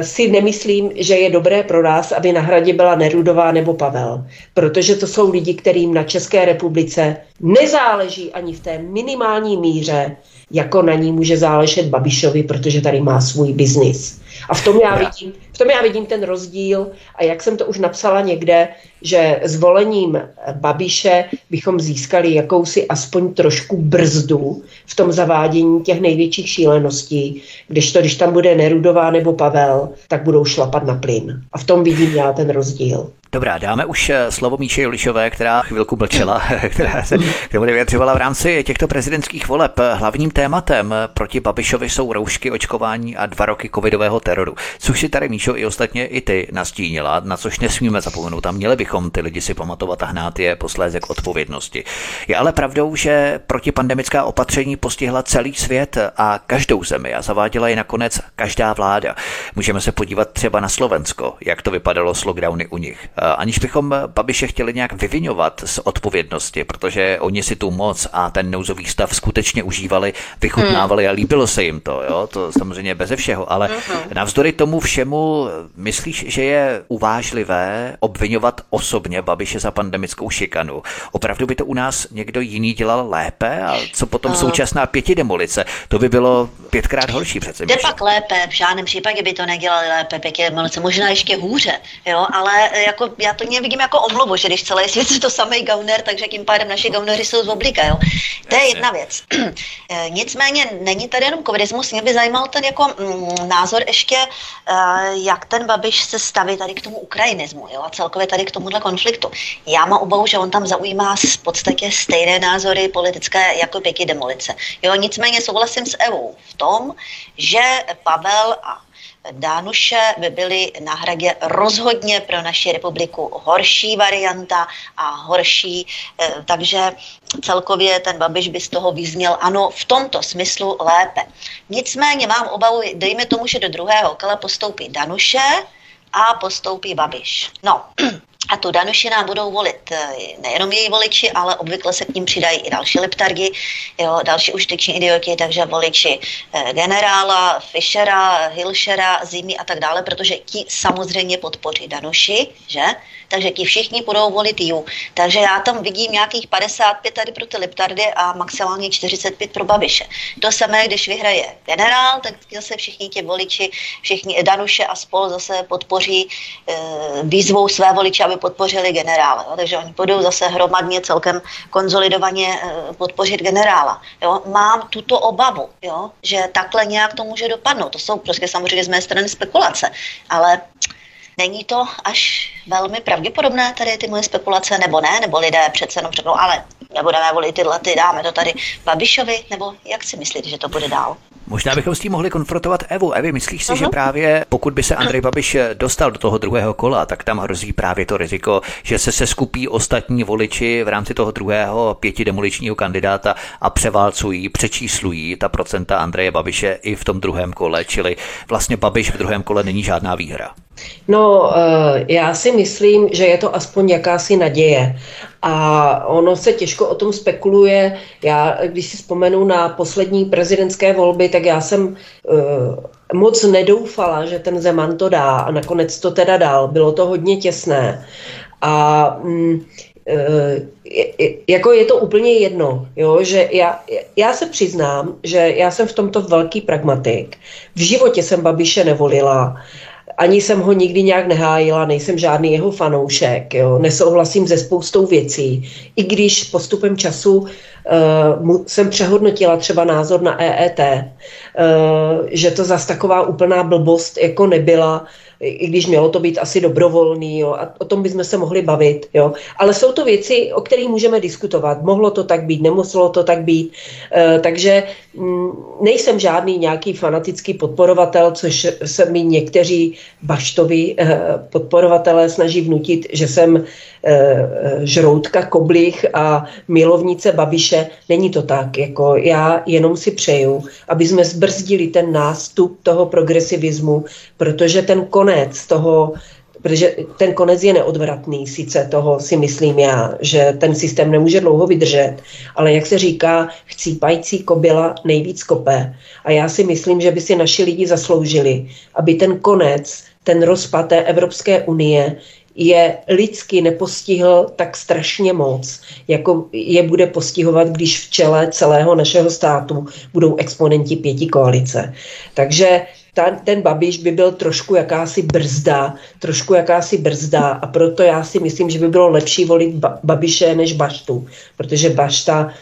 si nemyslím, že je dobré pro nás, aby na hradě byla Nerudová nebo Pavel, protože to jsou lidi, kterým na České republice nezáleží ani v té minimální míře, jako na ní může záležet Babišovi, protože tady má svůj biznis. A v tom já vidím, v tom já vidím ten rozdíl a jak jsem to už napsala někde, že zvolením Babiše bychom získali jakousi aspoň trošku brzdu v tom zavádění těch největších šíleností, když to, když tam bude Nerudová nebo Pavel, tak budou šlapat na plyn. A v tom vidím já ten rozdíl. Dobrá, dáme už eh, slovo Míše Julišové, která chvilku mlčela, která se k tomu vyjadřovala v rámci těchto prezidentských voleb. Hlavním tématem proti Babišovi jsou roušky, očkování a dva roky covidového teroru. Což si tady Míšo i ostatně i ty nastínila, na což nesmíme zapomenout a měli bychom ty lidi si pamatovat a hnát je posléze k odpovědnosti. Je ale pravdou, že protipandemická opatření postihla celý svět a každou zemi a zaváděla je nakonec každá vláda. Můžeme se podívat třeba na Slovensko, jak to vypadalo s lockdowny u nich aniž bychom Babiše chtěli nějak vyvinovat z odpovědnosti, protože oni si tu moc a ten nouzový stav skutečně užívali, vychutnávali a líbilo se jim to, jo? to samozřejmě beze všeho, ale uh-huh. navzdory tomu všemu myslíš, že je uvážlivé obvinovat osobně Babiše za pandemickou šikanu? Opravdu by to u nás někdo jiný dělal lépe a co potom uh. současná pětidemolice? To by bylo pětkrát horší přece. Jde pak lépe, v žádném případě by to nedělali lépe, pětidemolice, možná ještě hůře, jo, ale jako já to vidím jako omluvu, že když celý svět je to samý gauner, takže tím pádem naši gauneři jsou z oblika, jo. To je jedna věc. Eh, nicméně není tady jenom covidismus, mě by zajímal ten jako mm, názor ještě, eh, jak ten Babiš se staví tady k tomu ukrajinismu, jo, a celkově tady k tomuhle konfliktu. Já mám obavu, že on tam zaujímá v podstatě stejné názory politické jako pěky demolice. Jo, nicméně souhlasím s Evou v tom, že Pavel a Dánuše by byly na hradě rozhodně pro naši republiku horší varianta a horší, eh, takže celkově ten Babiš by z toho vyzněl, ano, v tomto smyslu lépe. Nicméně mám obavu, dejme tomu, že do druhého kola postoupí Danuše a postoupí Babiš. No, A tu Danuši nám budou volit eh, nejenom její voliči, ale obvykle se k ním přidají i další leptargy, jo, další užiteční idioti, takže voliči eh, generála, Fischera, Hilšera, Zimy a tak dále, protože ti samozřejmě podpoří Danuši, že? Takže ti všichni budou volit ju. Takže já tam vidím nějakých 55 tady pro ty leptardy a maximálně 45 pro Babiše. To samé, když vyhraje generál, tak zase všichni ti voliči, všichni Danuše a spol zase podpoří e, výzvou své voliče, aby podpořili generála. Jo? Takže oni budou zase hromadně celkem konzolidovaně e, podpořit generála. Jo? Mám tuto obavu, jo? že takhle nějak to může dopadnout. To jsou prostě samozřejmě z mé strany spekulace, ale Není to až velmi pravděpodobné tady ty moje spekulace, nebo ne? Nebo lidé přece jenom řeknou, ale nebudeme volit tyhle, ty dáme to tady Babišovi, nebo jak si myslíte, že to bude dál? Možná bychom s tím mohli konfrontovat Evu. Evi, myslíš si, uh-huh. že právě pokud by se Andrej Babiš dostal do toho druhého kola, tak tam hrozí právě to riziko, že se se skupí ostatní voliči v rámci toho druhého pětidemoličního kandidáta a převálcují, přečíslují ta procenta Andreje Babiše i v tom druhém kole, čili vlastně Babiš v druhém kole není žádná výhra. No, eh, já si myslím, že je to aspoň jakási naděje. A ono se těžko o tom spekuluje. Já, když si vzpomenu na poslední prezidentské volby, tak já jsem uh, moc nedoufala, že ten Zeman to dá a nakonec to teda dal. Bylo to hodně těsné. A um, jako je to úplně jedno, jo, že já, já se přiznám, že já jsem v tomto velký pragmatik. V životě jsem Babiše nevolila ani jsem ho nikdy nějak nehájila, nejsem žádný jeho fanoušek, jo. nesouhlasím se spoustou věcí. I když postupem času jsem přehodnotila třeba názor na EET, uh, že to zas taková úplná blbost jako nebyla, i když mělo to být asi dobrovolný, jo, a o tom bychom se mohli bavit, jo. Ale jsou to věci, o kterých můžeme diskutovat. Mohlo to tak být, nemuselo to tak být. E, takže m, mm, nejsem žádný nějaký fanatický podporovatel, což se mi někteří baštoví e, podporovatelé snaží vnutit, že jsem e, žroutka koblich a milovnice Babiše. Není to tak. Jako já jenom si přeju, aby jsme zbrzdili ten nástup toho progresivismu, protože ten konec toho, protože ten konec je neodvratný, sice toho si myslím já, že ten systém nemůže dlouho vydržet, ale jak se říká, chcípající kobila nejvíc kope. A já si myslím, že by si naši lidi zasloužili, aby ten konec, ten rozpad té Evropské unie je lidsky nepostihl tak strašně moc, jako je bude postihovat, když v čele celého našeho státu budou exponenti pěti koalice. Takže ten, ten Babiš by byl trošku jakási brzda, trošku jakási brzda a proto já si myslím, že by bylo lepší volit Babiše než Baštu, protože Bašta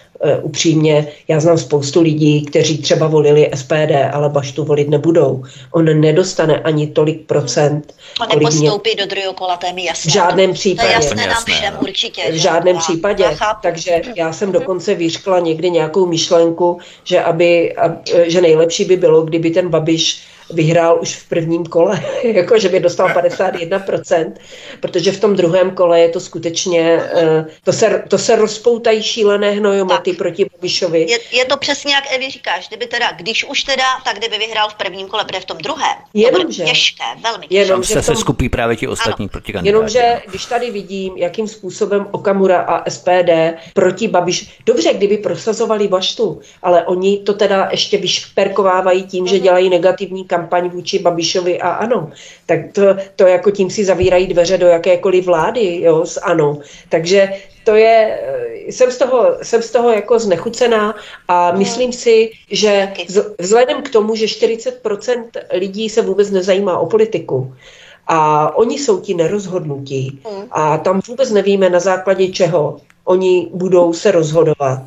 upřímně, já znám spoustu lidí, kteří třeba volili SPD, ale Baštu volit nebudou. On nedostane ani tolik procent. On nepostoupí mě... do druhého kola, to je mi jasné. V žádném případě. To je jasné nám všem určitě. V žádném já, případě. Já Takže já jsem dokonce vyřkla někdy nějakou myšlenku, že, aby, ab, že nejlepší by bylo, kdyby ten Babiš vyhrál už v prvním kole, jako že by dostal 51%, protože v tom druhém kole je to skutečně, eh, to se, to se rozpoutají šílené hnojomaty proti Babišovi. Je, je to přesně jak Evi říkáš, kdyby teda, když už teda, tak kdyby vyhrál v prvním kole, protože v tom druhém. Jenomže, těžké, velmi těžké. Jenom, se, tom, se skupí právě ti ostatní proti Jenomže, když tady vidím, jakým způsobem Okamura a SPD proti Babiš, dobře, kdyby prosazovali Baštu, ale oni to teda ještě vyšperkovávají tím, že mhm. dělají negativní kampaň vůči Babišovi a ano. Tak to, to jako tím si zavírají dveře do jakékoliv vlády, jo, s ano. Takže to je, jsem z toho, jsem z toho jako znechucená a myslím si, že vzhledem k tomu, že 40% lidí se vůbec nezajímá o politiku, a oni jsou ti nerozhodnutí a tam vůbec nevíme na základě čeho oni budou se rozhodovat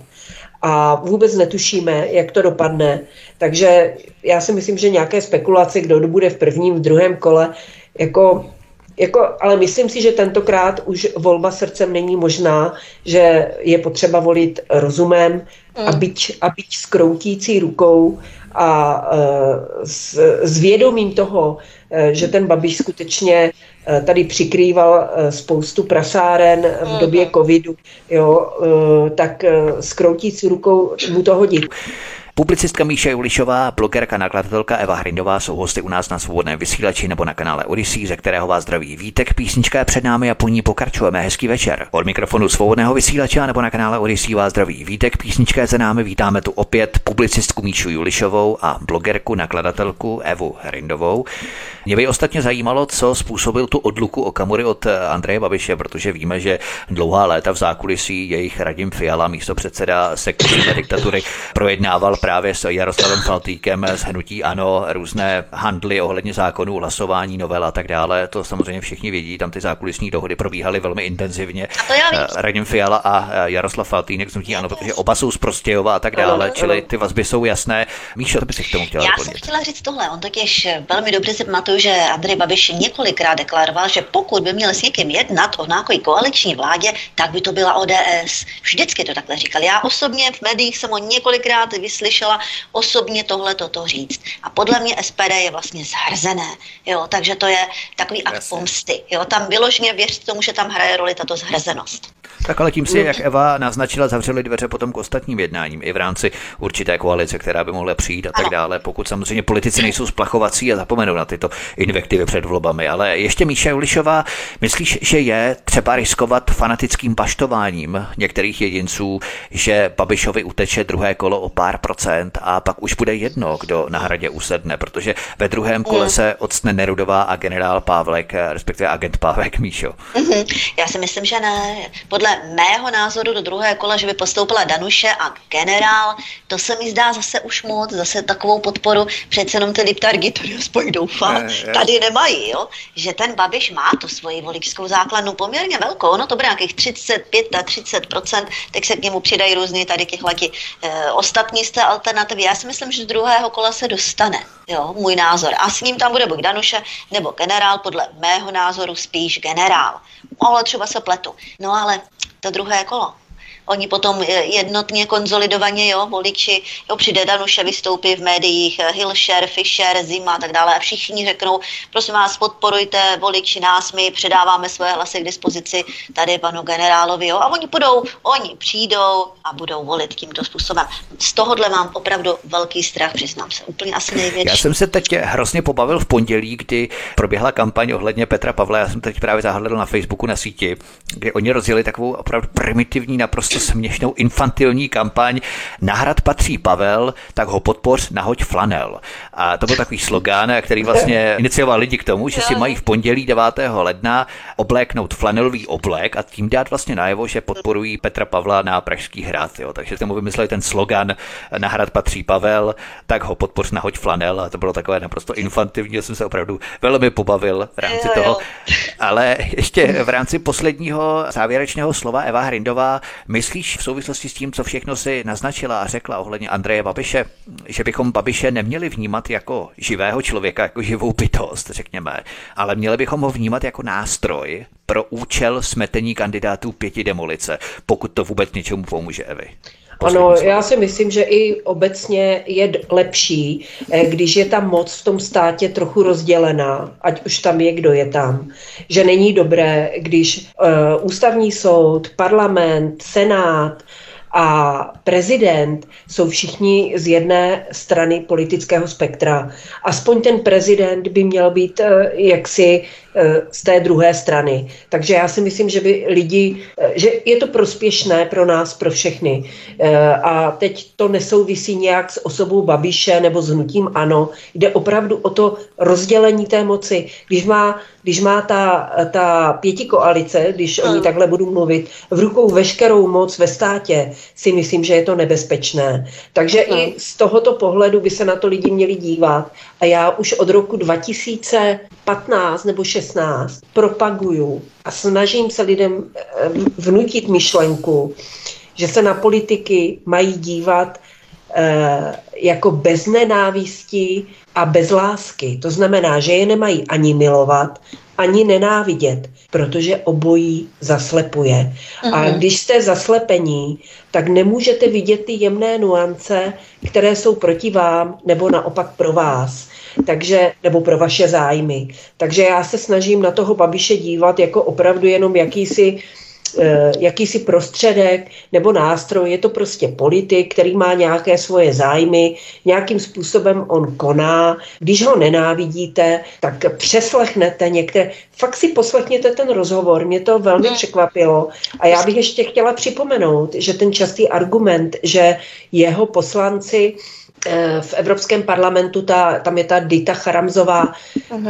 a vůbec netušíme, jak to dopadne. Takže já si myslím, že nějaké spekulace, kdo bude v prvním, v druhém kole, jako Jako, ale myslím si, že tentokrát už volba srdcem není možná, že je potřeba volit rozumem mm. a byť, a byť s kroutící rukou a uh, s, s vědomím toho, uh, že ten Babiš skutečně uh, tady přikrýval spoustu prasáren v mm. době covidu, jo, tak uh, s kroutící rukou mu to hodit. Publicistka Míša Julišová, blogerka, nakladatelka Eva Hrindová jsou hosty u nás na svobodném vysílači nebo na kanále Odisí, ze kterého vás zdraví vítek. Písnička je před námi a po ní pokračujeme. Hezký večer. Od mikrofonu svobodného vysílače nebo na kanále Odisí vás zdraví vítek. Písnička je za námi. Vítáme tu opět publicistku Míšu Julišovou a blogerku, nakladatelku Evu Hrindovou. Mě by ostatně zajímalo, co způsobil tu odluku Okamury od Andreje Babiše, protože víme, že dlouhá léta v zákulisí jejich Radim Fiala, místo předseda sekce diktatury, projednával právě s Jaroslavem Faltýkem z Hnutí Ano různé handly ohledně zákonů, hlasování, novel a tak dále. To samozřejmě všichni vědí, tam ty zákulisní dohody probíhaly velmi intenzivně. Eh, Radim Fiala a eh, Jaroslav Faltýnek z Hnutí Ano, protože oba jsou z Prostějova a tak dále, čili ty vazby jsou jasné. Míšo, to by si k tomu chtěla Já doplnit. jsem chtěla říct tohle. On totiž velmi dobře si pamatuju, že Andrej Babiš několikrát deklaroval, že pokud by měl s někým jednat o nějaké koaliční vládě, tak by to byla ODS. Vždycky to takhle říkal. Já osobně v médiích jsem ho několikrát vyslyšel slyšela osobně tohle toto říct. A podle mě SPD je vlastně zhrzené. Jo, takže to je takový akt pomsty. Jo, tam vyložně věřte tomu, že tam hraje roli tato zhrzenost. Tak ale tím si, jak Eva naznačila, zavřeli dveře potom k ostatním jednáním i v rámci určité koalice, která by mohla přijít a tak dále. Pokud samozřejmě politici nejsou splachovací a zapomenou na tyto invektivy před volbami. Ale ještě Míša Julišová, myslíš, že je třeba riskovat fanatickým paštováním některých jedinců, že Babišovi uteče druhé kolo o pár procent a pak už bude jedno, kdo na hradě usedne, protože ve druhém kole mm. se odstne Nerudová a generál Pávlek, respektive agent Pávek Míšo. Mm-hmm. Já si myslím, že ne. Podle mého názoru do druhé kola, že by postoupila Danuše a generál, to se mi zdá zase už moc, zase takovou podporu, přece jenom ty liptargy, to aspoň doufám, tady nemají, jo? že ten Babiš má tu svoji voličskou základnu poměrně velkou, ono to bude nějakých 35 a 30% tak se k němu přidají různě tady těchhleti e, ostatní z té alternativy. Já si myslím, že z druhého kola se dostane, jo, můj názor. A s ním tam bude buď Danuše nebo generál, podle mého názoru spíš generál. Ale třeba se pletu. No ale to druhé kolo. Oni potom jednotně konzolidovaně, jo, voliči, jo, přijde Danuše, vystoupí v médiích, eh, Hilšer, Fischer, Zima a tak dále a všichni řeknou, prosím vás, podporujte voliči nás, my předáváme svoje hlasy k dispozici tady panu generálovi, jo, a oni budou, oni přijdou a budou volit tímto způsobem. Z tohohle mám opravdu velký strach, přiznám se, úplně asi největší. Já jsem se teď hrozně pobavil v pondělí, kdy proběhla kampaň ohledně Petra Pavla, já jsem teď právě zahledl na Facebooku na síti, kdy oni rozjeli takovou opravdu primitivní, naprosto směšnou infantilní kampaň Nahrad patří Pavel, tak ho podpoř, nahoď flanel. A to byl takový slogán, který vlastně inicioval lidi k tomu, že si mají v pondělí 9. ledna obléknout flanelový oblek a tím dát vlastně najevo, že podporují Petra Pavla na Pražský hrad. Jo. Takže tomu vymysleli ten slogan Nahrad patří Pavel, tak ho podpoř, nahoď flanel. A to bylo takové naprosto infantivní, jsem se opravdu velmi pobavil v rámci toho. Ale ještě v rámci posledního závěrečného slova Eva Hrindová, my Myslíš v souvislosti s tím, co všechno si naznačila a řekla ohledně Andreje Babiše, že bychom Babiše neměli vnímat jako živého člověka, jako živou bytost, řekněme, ale měli bychom ho vnímat jako nástroj pro účel smetení kandidátů pěti demolice, pokud to vůbec něčemu pomůže, Evy? Ano, já si myslím, že i obecně je lepší, eh, když je ta moc v tom státě trochu rozdělená, ať už tam je, kdo je tam. Že není dobré, když uh, ústavní soud, parlament, senát, a prezident jsou všichni z jedné strany politického spektra. Aspoň ten prezident by měl být eh, jaksi eh, z té druhé strany. Takže já si myslím, že by lidi, eh, že je to prospěšné pro nás, pro všechny. A teď to nesouvisí nějak s osobou Babiše nebo s hnutím ANO. Jde opravdu o to rozdělení té moci. Když má když má ta, ta pěti koalice, když o ní takhle budu mluvit, v rukou veškerou moc ve státě, si myslím, že je to nebezpečné. Takže i z tohoto pohledu by se na to lidi měli dívat. A já už od roku 2015 nebo 16 propaguju a snažím se lidem eh, vnutit myšlenku, že se na politiky mají dívat jako bez nenávisti a bez lásky. To znamená, že je nemají ani milovat, ani nenávidět, protože obojí zaslepuje. A Mhm. když jste zaslepení, tak nemůžete vidět ty jemné nuance, které jsou proti vám nebo naopak pro vás. Takže, nebo pro vaše zájmy. Takže já se snažím na toho Babiše dívat jako opravdu jenom jakýsi eh, jakýsi prostředek nebo nástroj, je to prostě politik, který má nějaké svoje zájmy, nějakým způsobem on koná. Když ho nenávidíte, tak přeslechnete některé. Fakt si poslechněte ten rozhovor, mě to velmi překvapilo. A já bych ještě chtěla připomenout, že ten častý argument, že jeho poslanci eh, v Evropském parlamentu, ta, tam je ta Dita Charamzová,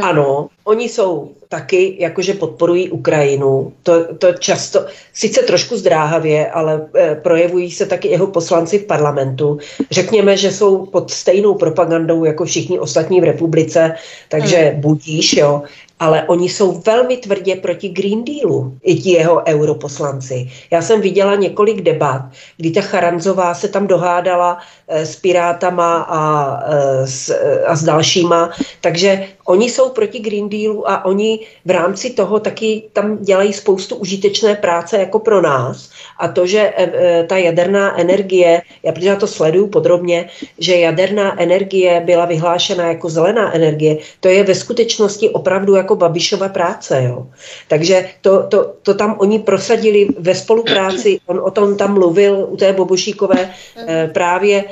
ano, oni jsou taky, jakože podporují Ukrajinu. To, to často, sice trošku zdráhavě, ale eh, projevují se taky jeho poslanci v parlamentu. Řekněme, že jsou pod stejnou propagandou jako všichni ostatní v republice, takže budíš, jo. Ale oni jsou velmi tvrdě proti Green Dealu, i ti jeho europoslanci. Já jsem viděla několik debat, kdy ta Charanzová se tam dohádala eh, s Pirátama a, eh, s, eh, a s dalšíma, takže oni jsou proti Green Dealu a oni v rámci toho taky tam dělají spoustu užitečné práce jako pro nás. A to, že eh, eh, ta jaderná energie, já protože já to sleduju podrobně, že jaderná energie byla vyhlášena jako zelená energie, to je ve skutečnosti opravdu jako Babišova práce. Jo. Takže to, to, to tam oni prosadili ve spolupráci, on o tom tam mluvil u té Bobošíkové eh, právě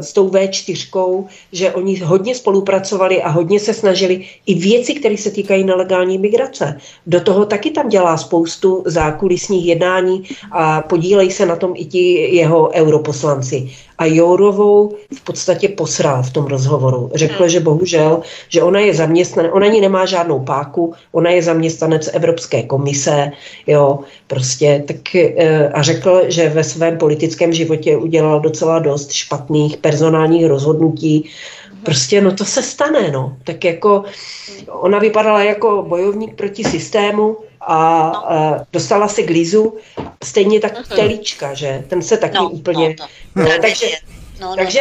s tou V4, že oni hodně spolupracovali a hodně se snažili i věci, které se týkají nelegální migrace. Do toho taky tam dělá spoustu zákulisních jednání a podílejí se na tom i ti jeho europoslanci. A Jourovou v podstatě posral v tom rozhovoru. Řekl, že bohužel, že ona je zaměstnanec, ona ani nemá žádnou páku, ona je zaměstnanec Evropské komise, jo, prostě, tak eh, a řekl, že ve svém politickém životě udělal docela dost špatných personálních rozhodnutí, Prostě no to se stane, no. Tak jako ona vypadala jako bojovník proti systému a, a dostala se k Lizu, stejně tak Telíčka, že? Ten se taky úplně... No, No, to takže no, no, takže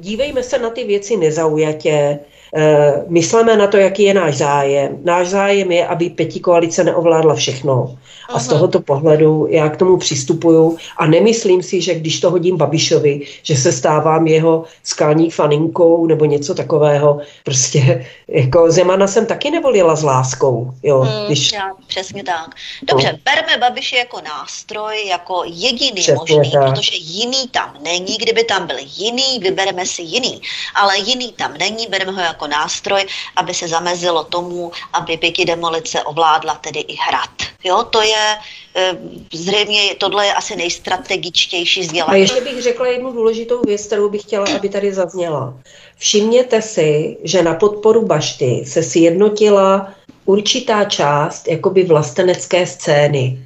dívejme se na ty věci nezaujatě, eh, myslíme na to, jaký je náš zájem. Náš zájem je, aby pěti koalice neovládla všechno. A z tohoto pohledu já k tomu přistupuju a nemyslím si, že když to hodím Babišovi, že se stávám jeho skalní faninkou nebo něco takového. Prostě jako Zemana jsem taky nevolila s láskou. Jo, Hmm, když, já, přesně tak. Dobře, berme Babiše jako nástroj, jako jediný Přesně možný, tak. protože jiný tam není. Kdyby tam byl jiný, vybereme si jiný. Ale jiný tam není, bereme ho jako nástroj, aby se zamezilo tomu, aby pěti demolice ovládla tedy i hrad. Jo, to je eh, zřejmě, tohle je asi nejstrategičtější A vzdělání. ještě bych řekla jednu důležitou věc, kterou bych chtěla, aby tady zazněla. Všimněte si, že na podporu Bašty se sjednotila určitá část jakoby vlastenecké scény.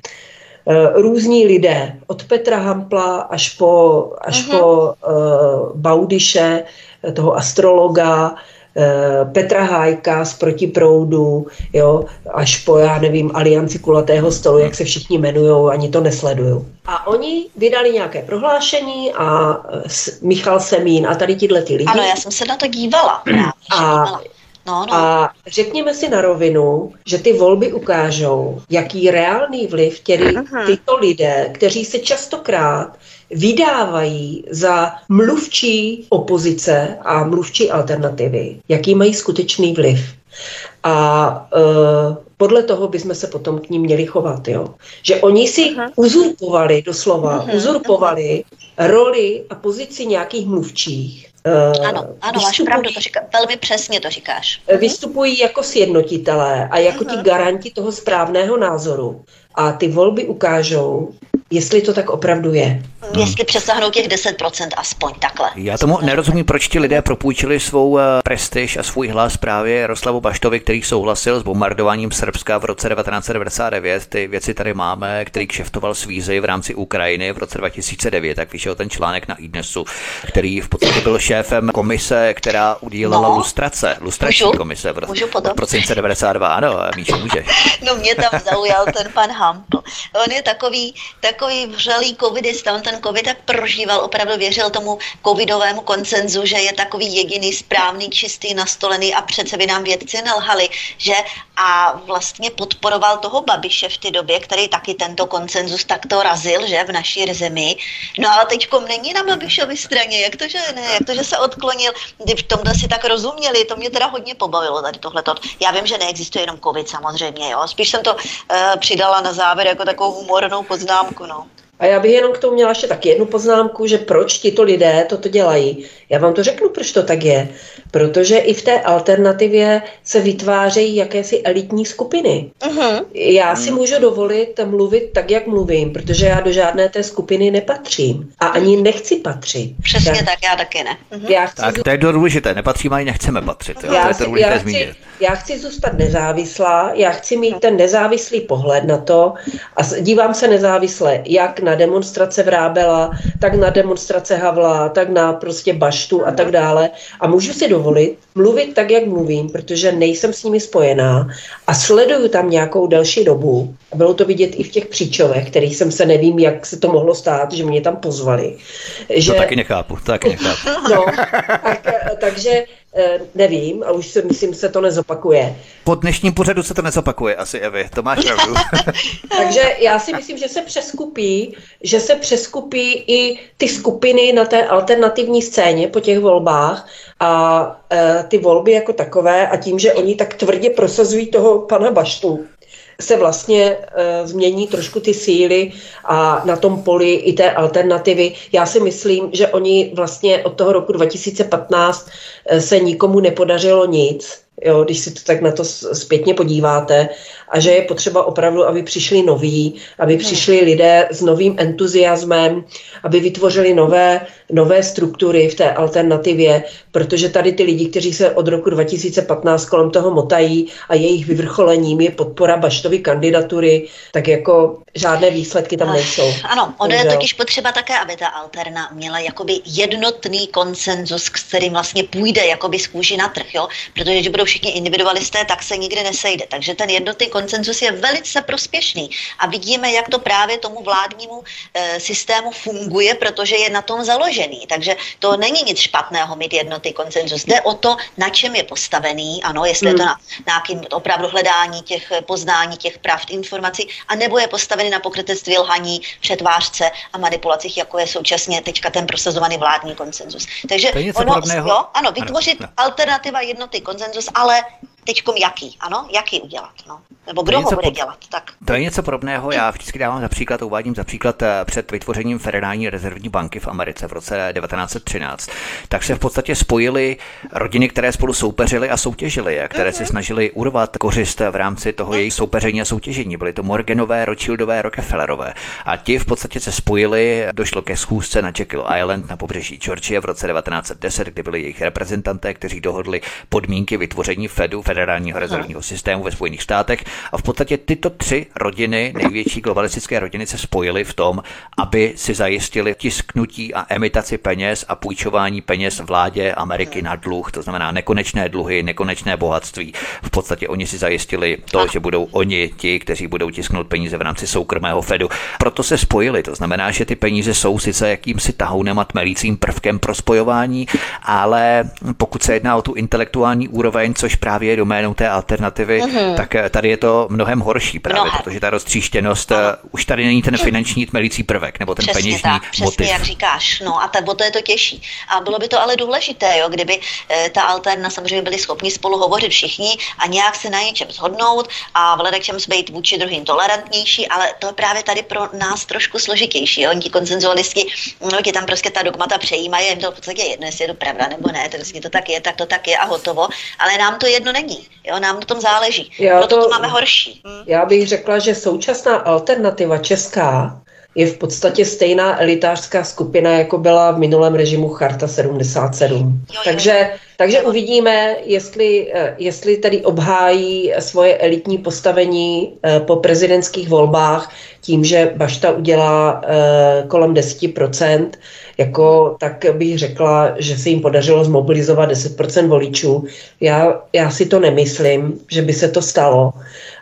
Eh, Různí lidé, od Petra Hampla až po, až Mhm. po uh, Baudiše, toho astrologa, Petra Hájka z Protiproudu, jo, až po, já nevím, Alianci kulatého stolu, jak se všichni jmenují, ani to nesleduju. A oni vydali nějaké prohlášení a eh, Michal Semín a tady tyhle ty lidi. Ano, já jsem se na to dívala. Právě, A- dívala. No, no. A řekněme si na rovinu, že ty volby ukážou, jaký reálný vliv tedy tyto lidé, kteří se častokrát vydávají za mluvčí opozice a mluvčí alternativy, jaký mají skutečný vliv. A e, podle toho bychom se potom k ním měli chovat, jo. Že oni si uzurpovali, doslova, uzurpovali roli a pozici nějakých mluvčích. E, Ano, ano, máš pravdu, to říká, velmi přesně to říkáš. vystupují jako sjednotitelé a jako ti garanti toho správného názoru. A ty volby ukážou, jestli to tak opravdu je. Jestli přesáhnou těch 10% aspoň takhle. Já tomu nerozumím, proč ti lidé propůjčili svou eh, prestiž a svůj hlas právě Jaroslavu Baštovi, který souhlasil s bombardováním Srbska v roce 1999. Ty věci tady máme, který kšeftoval s vízy v rámci Ukrajiny v roce 2009, tak vyšel ten článek na iDnesu, který v podstatě byl šéfem komise, která udílela No. lustrace, lustrační Můžu? komise v roce, Můžu potom? v prosince 92. Ano, Míšo, může. No mě tam zaujal ten pan Hampl. On je takový, takový vřelý covidista, on ten covid tak prožíval, opravdu věřil tomu covidovému koncenzu, že je takový jediný správný, čistý, nastolený a přece by nám vědci nelhali, že a vlastně podporoval toho Babiše v té době, který taky tento koncenzus takto razil, že v naší zemi. No ale teďkom není na Babišově straně, jak to, že ne, jak to, že se odklonil, v tomhle si tak rozuměli, to mě teda hodně pobavilo tady tohleto. Já vím, že neexistuje jenom covid samozřejmě, jo, spíš jsem to uh, přidala na závěr jako takovou humornou poznámku, no. A já bych jenom k tomu měla ještě tak jednu poznámku, že proč tito lidé toto dělají. Já vám to řeknu, proč to tak je. Protože i v té alternativě se vytvářejí jakési elitní skupiny. Uh-huh. Já si můžu dovolit mluvit tak, jak mluvím, protože já do žádné té skupiny nepatřím. A ani nechci patřit. Přesně já, tak, já taky ne. Uh-huh. Já chci tak to je důležité, nepatříme ani nechceme patřit. Jo? Já, to je to důležité já, chci, já chci zůstat nezávislá, já chci mít ten nezávislý pohled na to a dívám se nezávisle jak na demonstrace Vrábela, tak na demonstrace Havla, tak na prostě Baštu a tak dále. A můžu si dovolit mluvit tak, jak mluvím, protože nejsem s nimi spojená a sleduju tam nějakou delší dobu. Bylo to vidět i v těch příčovech, kterých jsem se nevím, jak se to mohlo stát, že mě tam pozvali. Že... To taky nechápu, taky nechápu. No, tak, takže nevím a už si myslím, se to nezopakuje. Po dnešním pořadu se to nezopakuje asi, Evi, to máš pravdu. Takže já si myslím, že se přeskupí, že se přeskupí i ty skupiny na té alternativní scéně po těch volbách a e, ty volby jako takové a tím, že oni tak tvrdě prosazují toho pana Baštu, se vlastně e, změní trošku ty síly a na tom poli i té alternativy. Já si myslím, že oni vlastně od toho roku 2015 e, se nikomu nepodařilo nic, jo, když si to tak na to zpětně podíváte, a že je potřeba opravdu, aby přišli noví, aby přišli lidé s novým entuziasmem, aby vytvořili nové, nové struktury v té alternativě, protože tady ty lidi, kteří se od roku 2015 kolem toho motají a jejich vyvrcholením je podpora Baštovy kandidatury, tak jako žádné výsledky tam nejsou. Ano, ono je totiž potřeba také, aby ta alterna měla jakoby jednotný konsenzus, kterým vlastně půjde jakoby z kůži na trh, jo? protože když budou všichni individualisté, tak se nikdy nesejde. Takže ten jednotný koncenzus je velice prospěšný a vidíme, jak to právě tomu vládnímu e, systému funguje, protože je na tom založený. Takže to není nic špatného mít jednotný koncenzus. Jde o to, na čem je postavený, ano, jestli hmm. je to hmm. na nějakým opravdu hledání těch poznání těch pravd, informací, a nebo je postavený na pokrytectví, lhaní, přetvářce a manipulacích, jako je současně teďka ten prosazovaný vládní koncenzus. Takže ono, jo, ano, vytvořit ano, alternativa jednotný koncenzus, ale teďkom jaký, ano, jaký udělat, no. Nebo kdo ho bude dělat, tak. To je něco podobného, já vždycky dávám za příklad, uvádím za příklad eh, před vytvořením Federální rezervní banky v Americe v roce 1913, tak se v podstatě spojily rodiny, které spolu soupeřily a soutěžily, a které mm-hmm. se mhm. snažily urvat kořist v rámci toho mm. jejich soupeření a soutěžení. Byly to Morganové, Rothschildové, Rockefellerové. A ti v podstatě se spojili, došlo ke schůzce na Jekyll Island na pobřeží Georgie v roce 1910, kdy byli jejich reprezentanté, kteří dohodli podmínky vytvoření Fedu, federálního rezervního systému ve Spojených státech. A v podstatě tyto tři rodiny, největší globalistické rodiny, se spojily v tom, aby si zajistili tisknutí a emitaci peněz a půjčování peněz vládě Ameriky na dluh, to znamená nekonečné dluhy, nekonečné bohatství. V podstatě oni si zajistili to, že budou oni ti, kteří budou tisknout peníze v rámci soukromého Fedu. Proto se spojili, to znamená, že ty peníze jsou sice jakýmsi tahounem a tmelícím prvkem pro spojování, ale pokud se jedná o tu intelektuální úroveň, což právě je doménou té alternativy, mm-hmm. tak eh, tady je to mnohem horší právě, mnohem. protože ta roztříštěnost, ano. Eh, už tady není ten finanční tmelící prvek, nebo ten přesně peněžní tak, přesně motiv. jak říkáš, no a tak, to je to těžší. A bylo by to ale důležité, jo, kdyby e, ta alterna samozřejmě byli schopni spolu hovořit všichni a nějak se na něčem shodnout a v čem být vůči druhým tolerantnější, ale to je právě tady pro nás trošku složitější. Jo. Oni ti konsenzualisti, no, ti tam prostě ta dogmata přejímají, jim to v podstatě jedno, jestli je to pravda nebo ne, to, to tak je, tak to tak je a hotovo, ale nám to jedno není. Jo, nám na tom záleží. Já Proto to, to máme horší. Hm? Já bych řekla, že současná alternativa česká je v podstatě stejná elitářská skupina, jako byla v minulém režimu Charta 77. Jo, jo. Takže, takže uvidíme, jestli, eh, jestli tady obhájí svoje elitní postavení eh, po prezidentských volbách tím, že Bašta udělá eh, kolem 10%, jako, tak bych řekla, že se jim podařilo zmobilizovat 10% voličů. Já, já si to nemyslím, že by se to stalo,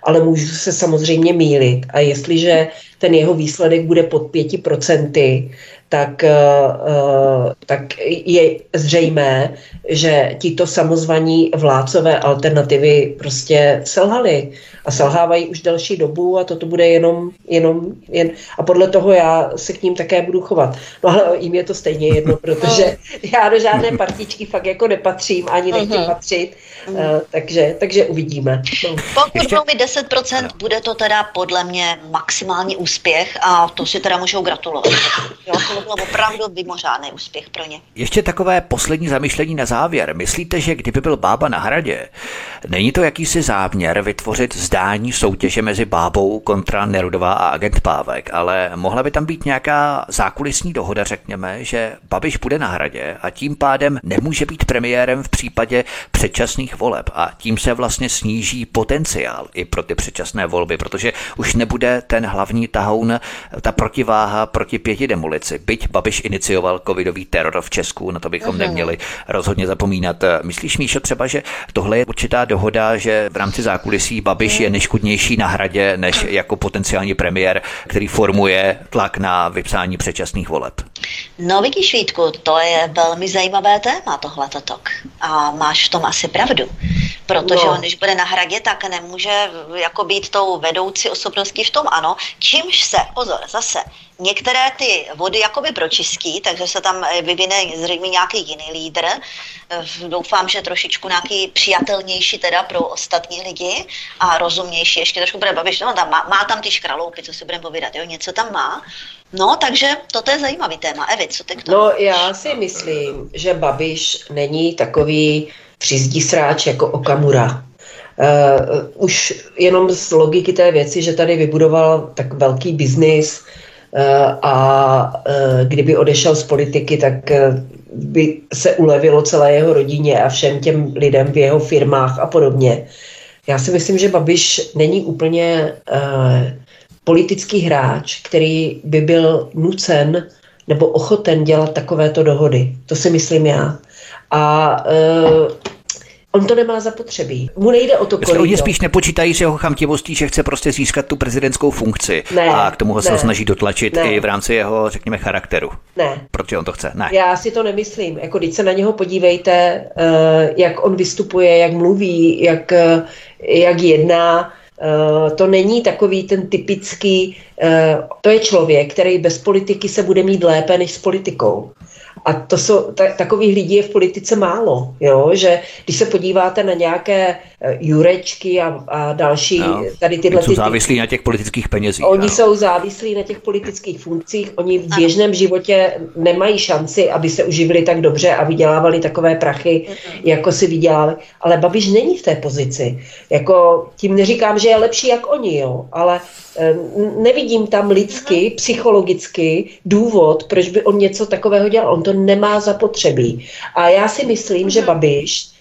ale můžu se samozřejmě mílit. A jestliže ten jeho výsledek bude pod 5%, tak, uh, tak je zřejmé, že tito samozvaní vládcové alternativy prostě selhali a selhávají už delší dobu a toto bude jenom, jenom jen, a podle toho já se k ním také budu chovat. No ale jim je to stejně jedno, protože já do žádné partičky fakt jako nepatřím, ani nechci uh-huh. patřit, uh, takže, takže uvidíme. No. Pokud budou mít 10%, bude to teda podle mě maximální úspěch a to si teda můžou gratulovat. Jo, to bylo opravdu mimořádný úspěch pro ně. Ještě takové poslední zamyšlení na závěr. Myslíte, že kdyby byl bába na hradě, není to jakýsi záměr vytvořit zdání soutěže mezi bábou kontra Nerudová a agent Pávek, ale mohla by tam být nějaká zákulisní dohoda, řekněme, že Babiš bude na hradě a tím pádem nemůže být premiérem v případě předčasných voleb a tím se vlastně sníží potenciál i pro ty předčasné volby, protože už nebude ten hlavní tahoun, ta protiváha proti pěti demolici. Byť Babiš inicioval covidový teror v Česku, na to bychom neměli rozhodně zapomínat. Myslíš, Míšo, třeba, že tohle je určitá dohoda, že v rámci zákulisí Babiš je neškodnější na hradě než jako potenciální premiér, který formuje tlak na vypsání předčasných voleb? No vidíš, Vítku, to je velmi zajímavé téma, tohle tok. A máš v tom asi pravdu. Protože no. on, když bude na hradě, tak nemůže jako být tou vedoucí osobností v tom ano, čímž se, pozor, zase, některé ty vody jakoby pročistí, takže se tam eh, vyvine zřejmě nějaký jiný lídr. Eh, doufám, že trošičku nějaký přijatelnější teda pro ostatní lidi a rozumnější. Ještě trošku bude babiš, no, tam má, má tam ty škraloupy, co si budeme povídat, jo, něco tam má. No, takže toto je zajímavý téma. Evi, co ty k tomu? No, já si myslím, že Babiš není takový sráč jako Okamura. Uh, už jenom z logiky té věci, že tady vybudoval tak velký biznis a uh, kdyby odešel z politiky, tak uh, by se ulevilo celé jeho rodině a všem těm lidem v jeho firmách a podobně. Já si myslím, že Babiš není úplně politický hráč, který by byl nucen nebo ochoten dělat takovéto dohody. To si myslím já. A On to nemá zapotřebí. Mu nejde o to, kolik. Oni spíš nepočítají s jeho chamtivostí, že chce prostě získat tu prezidentskou funkci. Ne, a k tomu ho se snaží dotlačit ne. i v rámci jeho, řekněme, charakteru. Ne. Protože on to chce. Ne. Já si to nemyslím. Jako když se na něho podívejte, uh, jak on vystupuje, jak mluví, jak, uh, jak jedná, Uh, to není takový ten typický, to je člověk, který bez politiky se bude mít lépe než s politikou. A to jsou, ta, takových lidí je v politice málo, jo? že když se podíváte na nějaké Jurečky a, a další, no, tady tyhle... Jsou ty, závislí na těch politických penězích. Oni no. jsou závislí na těch politických funkcích, oni v běžném životě nemají šanci, aby se uživili tak dobře a vydělávali takové prachy, jako si vydělali. Ale Babiš není v té pozici. Jako, tím neříkám, že je lepší jak oni, jo? ale nevidím tam lidsky, psychologicky důvod, proč by on něco takového dělal. On to nemá zapotřebí. A já si myslím, že Babiš, eh,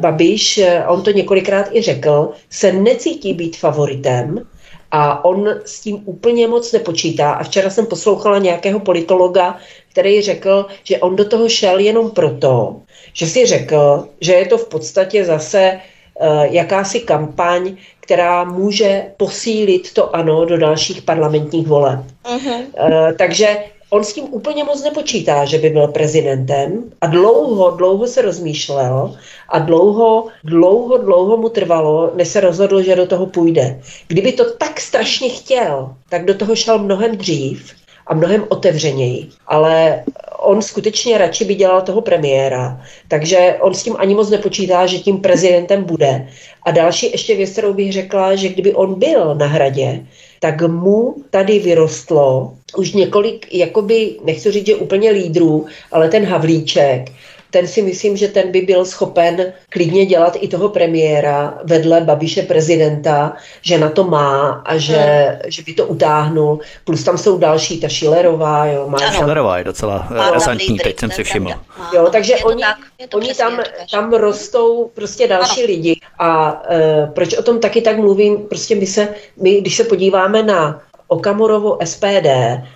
Babiš, eh, on to několikrát i řekl, se necítí být favoritem, a on s tím úplně moc nepočítá. A včera jsem poslouchala nějakého politologa, který řekl, že on do toho šel jenom proto, že si řekl, že je to v podstatě zase uh, jakási kampaň která může posílit to ano do dalších parlamentních voleb. Uh-huh. Uh, takže on s tím úplně moc nepočítá, že by byl prezidentem a dlouho, dlouho se rozmýšlel a dlouho, dlouho, dlouho mu trvalo, než se rozhodl, že do toho půjde. Kdyby to tak strašně chtěl, tak do toho šel mnohem dřív a mnohem otevřeněji. Ale on skutečně radši by dělal toho premiéra, takže on s tím ani moc nepočítá, že tím prezidentem bude. A další ještě věc, kterou bych řekla, že kdyby on byl na hradě, tak mu tady vyrostlo už několik, jakoby, nechci říct, že úplně lídrů, ale ten Havlíček, ten si myslím, že ten by byl schopen klidně dělat i toho premiéra vedle Babiše prezidenta, že na to má a že, hmm. že by to utáhnul. Plus tam jsou další, ta Šilerová. Jo, má ano. Šilerová je docela razantní, teď jsem si všiml. Jo, takže oni, tak, oni tam, tam rostou prostě další ano. lidi. A uh, proč o tom taky tak mluvím? Prostě my se, my, když se podíváme na Okamurovo SPD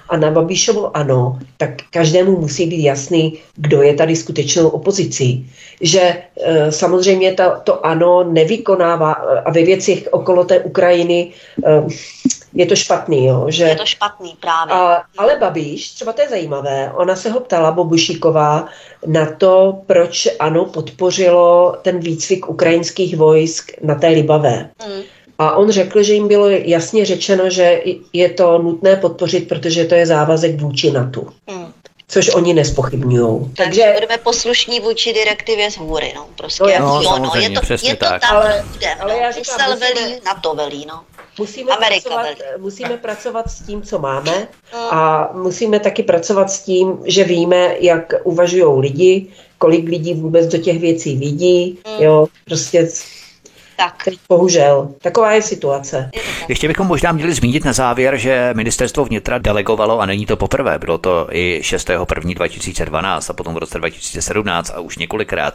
a na Babišovo ano, tak každému musí být jasný, kdo je tady skutečnou opozicí. Že e, samozřejmě ta, to ano nevykonává a ve věcech okolo té Ukrajiny e, je to špatný, jo. Že... Je to špatný právě. A, ale Babiš, třeba to je zajímavé, ona se ho ptala, Bobušíková, na to, proč ano podpořilo ten výcvik ukrajinských vojsk na té Libavé. Mm. A on řekl, že jim bylo jasně řečeno, že je to nutné podpořit, protože to je závazek vůči NATO. Mm což oni nespochybňují. Takže, Takže budeme poslušní vůči direktivě z hůry, no, prostě. No, no, no, je to, je to tak. tam, ale, ale no. já říkám, musíme, velí, na to velí, no. Musíme pracovat, velí. musíme pracovat s tím, co máme mm. a musíme taky pracovat s tím, že víme, jak uvažují lidi, kolik lidí vůbec do těch věcí vidí, mm. jo, prostě tak. Teď bohužel. Taková je situace. Ještě bychom možná měli zmínit na závěr, že ministerstvo vnitra delegovalo, a není to poprvé, bylo to i 6.1.2012 a potom v roce 2017 a už několikrát,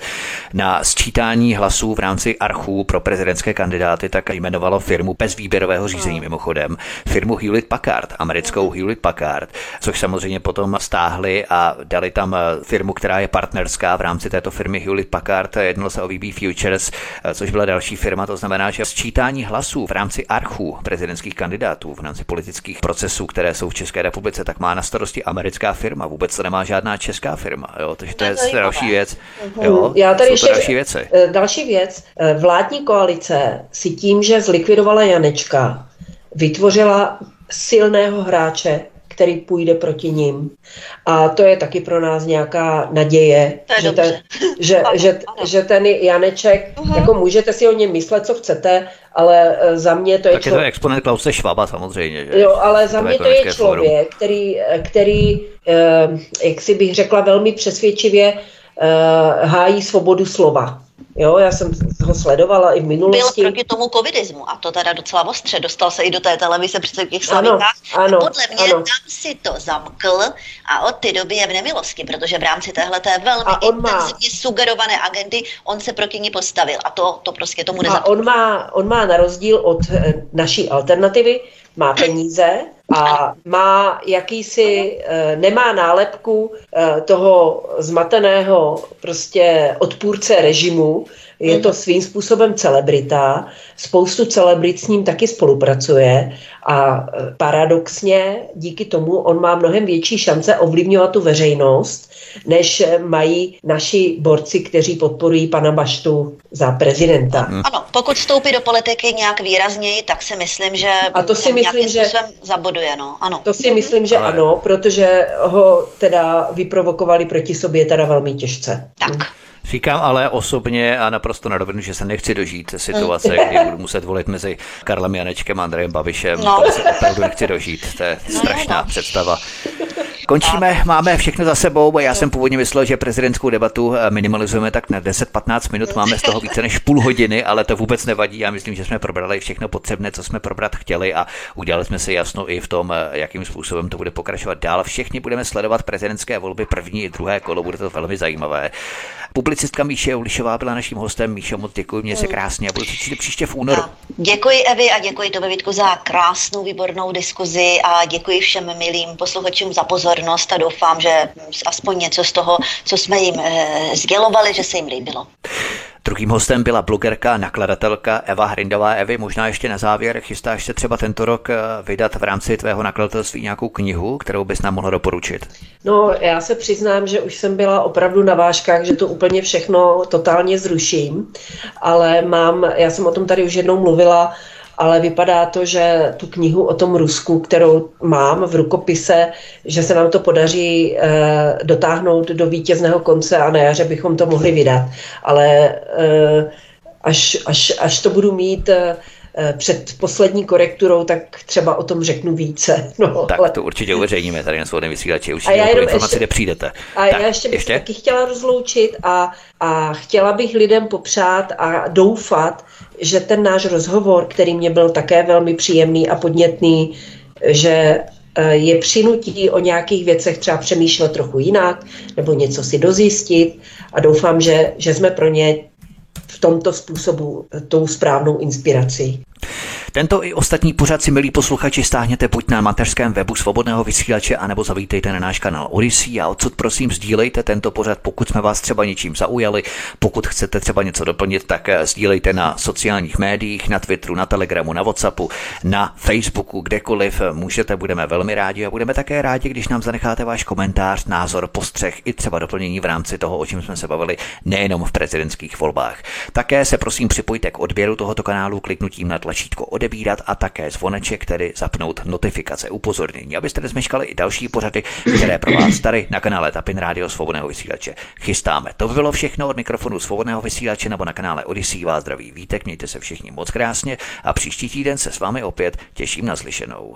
na sčítání hlasů v rámci archů pro prezidentské kandidáty, tak jmenovalo firmu bez výběrového řízení no. mimochodem, firmu Hewlett Packard, americkou Hewlett Packard, což samozřejmě potom stáhli a dali tam firmu, která je partnerská v rámci této firmy Hewlett Packard, jednalo se o VB Futures, což byla další firma firma, to znamená, že sčítání hlasů v rámci archů prezidentských kandidátů, v rámci politických procesů, které jsou v České republice, tak má na starosti americká firma. Vůbec to nemá žádná česká firma. Jo? Takže to je další věc. Mhm. Jo? Já tady ještě, další věci. Eh, další věc. Eh, vládní koalice si tím, že zlikvidovala Janečka, vytvořila silného hráče, který půjde proti ním. A to je taky pro nás nějaká naděje, že ten, že, ano, že, ano. že ten Janeček, uh-huh. jako můžete si o něm myslet, co chcete, ale eh, za mě to je Tak člověk... je to exponent Klause Švaba samozřejmě. Že? Jo, ale za mě to je člověk, který, eh, který, eh, jak si bych řekla, velmi přesvědčivě hájí svobodu slova. Jo, já jsem ho sledovala i v minulosti. Byl proti tomu covidismu a to teda docela ostře. Dostal se i do té televize přece v těch slavinkách. Ano, ano, podle mě ano. tam si to zamkl a od té doby je v nemilosti, protože v rámci téhle té velmi intenzivně má... sugerované agendy on se proti ní postavil a to, to prostě tomu nezapomněl. A on má, on má na rozdíl od eh, naší alternativy, má peníze a má jakýsi, eh, nemá nálepku eh, toho zmateného prostě odpůrce režimu, je to svým způsobem celebrita, spoustu celebrit s ním taky spolupracuje a e, paradoxně díky tomu on má mnohem větší šance ovlivňovat tu veřejnost, než mají naši borci, kteří podporují pana Baštu za prezidenta. Hmm. Ano, pokud vstoupí do politiky nějak výrazněji, tak si myslím, že a to si myslím, že zaboduje. No. Ano. To si myslím, že Ale... ano, protože ho teda vyprovokovali proti sobě teda velmi těžce. Tak. Hmm. Říkám ale osobně a naprosto na rovinu, že se nechci dožít situace, kdy budu muset volit mezi Karlem Janečkem a Andrejem Babišem. No. To se opravdu nechci dožít. To je no, strašná no. představa. Končíme, máme všechno za sebou. Já jsem původně myslel, že prezidentskou debatu eh, minimalizujeme tak na 10-15 minut, máme z toho více než půl hodiny, ale to vůbec nevadí. Já myslím, že jsme probrali všechno potřebné, co jsme probrat chtěli a udělali jsme si jasno i v tom, eh, jakým způsobem to bude pokračovat dál. Všichni budeme sledovat prezidentské volby první i druhé kolo, bude to velmi zajímavé. Publicistka Míše Ulišová byla naším hostem. Míšo, moc děkuji, mě se hmm. krásně a budu se příště v únoru. Děkuji Evi a děkuji tobě Vítku za krásnou, výbornou diskuzi a děkuji všem milým posluchačům za pozornost a doufám, že aspoň něco z toho, co jsme jim e, sdělovali, že se jim líbilo. Druhým hostem byla blogerka, nakladatelka Eva Hrindová. Evi, možná ještě na závěr, chystáš se třeba tento rok eh, vydat v rámci tvého nakladatelství nějakou knihu, kterou bys nám mohla doporučit? No, já se přiznám, že už jsem byla opravdu na vážkách, že to úplně všechno totálně zruším, ale mám, já jsem o tom tady už jednou mluvila, ale vypadá to, že tu knihu o tom Rusku, kterou mám v rukopise, že se nám to podaří e, dotáhnout do vítězného konce a na jaře bychom to mohli vydat. Ale e, až, až, až to budu mít e, před poslední korekturou, tak třeba o tom řeknu více. No, tak ale... to určitě uveřejníme tady na svobodném vysílači, určitě a já jenom informaci, ještě, přijdete. A tak, já ještě bych ještě? taky chtěla rozloučit a, a chtěla bych lidem popřát a doufat, že ten náš rozhovor, který mě byl také velmi příjemný a podnětný, že eh, je přinutí o nějakých věcech třeba přemýšlet trochu jinak nebo něco si dozjistit a doufám, že, že jsme pro ně v tomto způsobu tou správnou inspirací. Tento i ostatní pořad si, milí posluchači, stáhněte buď na mateřském webu svobodného vysílače, anebo zavítejte na náš kanál Odyssey a odsud prosím sdílejte tento pořad, pokud jsme vás třeba něčím zaujali. Pokud chcete třeba něco doplnit, tak eh, sdílejte na sociálních médiích, na Twitteru, na Telegramu, na WhatsAppu, na Facebooku, kdekoliv můžete, budeme velmi rádi a budeme také rádi, když nám zanecháte váš komentář, názor, postřeh i třeba doplnění v rámci toho, o čem jsme se bavili, nejenom v prezidentských volbách. Také se prosím připojte k odběru tohoto kanálu kliknutím na tlačítko odebírat a také zvoneček, tedy zapnout notifikace, upozornění, abyste nezmeškali i další pořady, které pro vás tady na kanále Tapin Radio Svobodného vysílače chystáme. To by bylo všechno od mikrofonu Svobodného vysílače nebo na kanále Odyssey vás zdraví vítek, mějte se všichni moc krásně a příští týden se s vámi opět těším na slyšenou.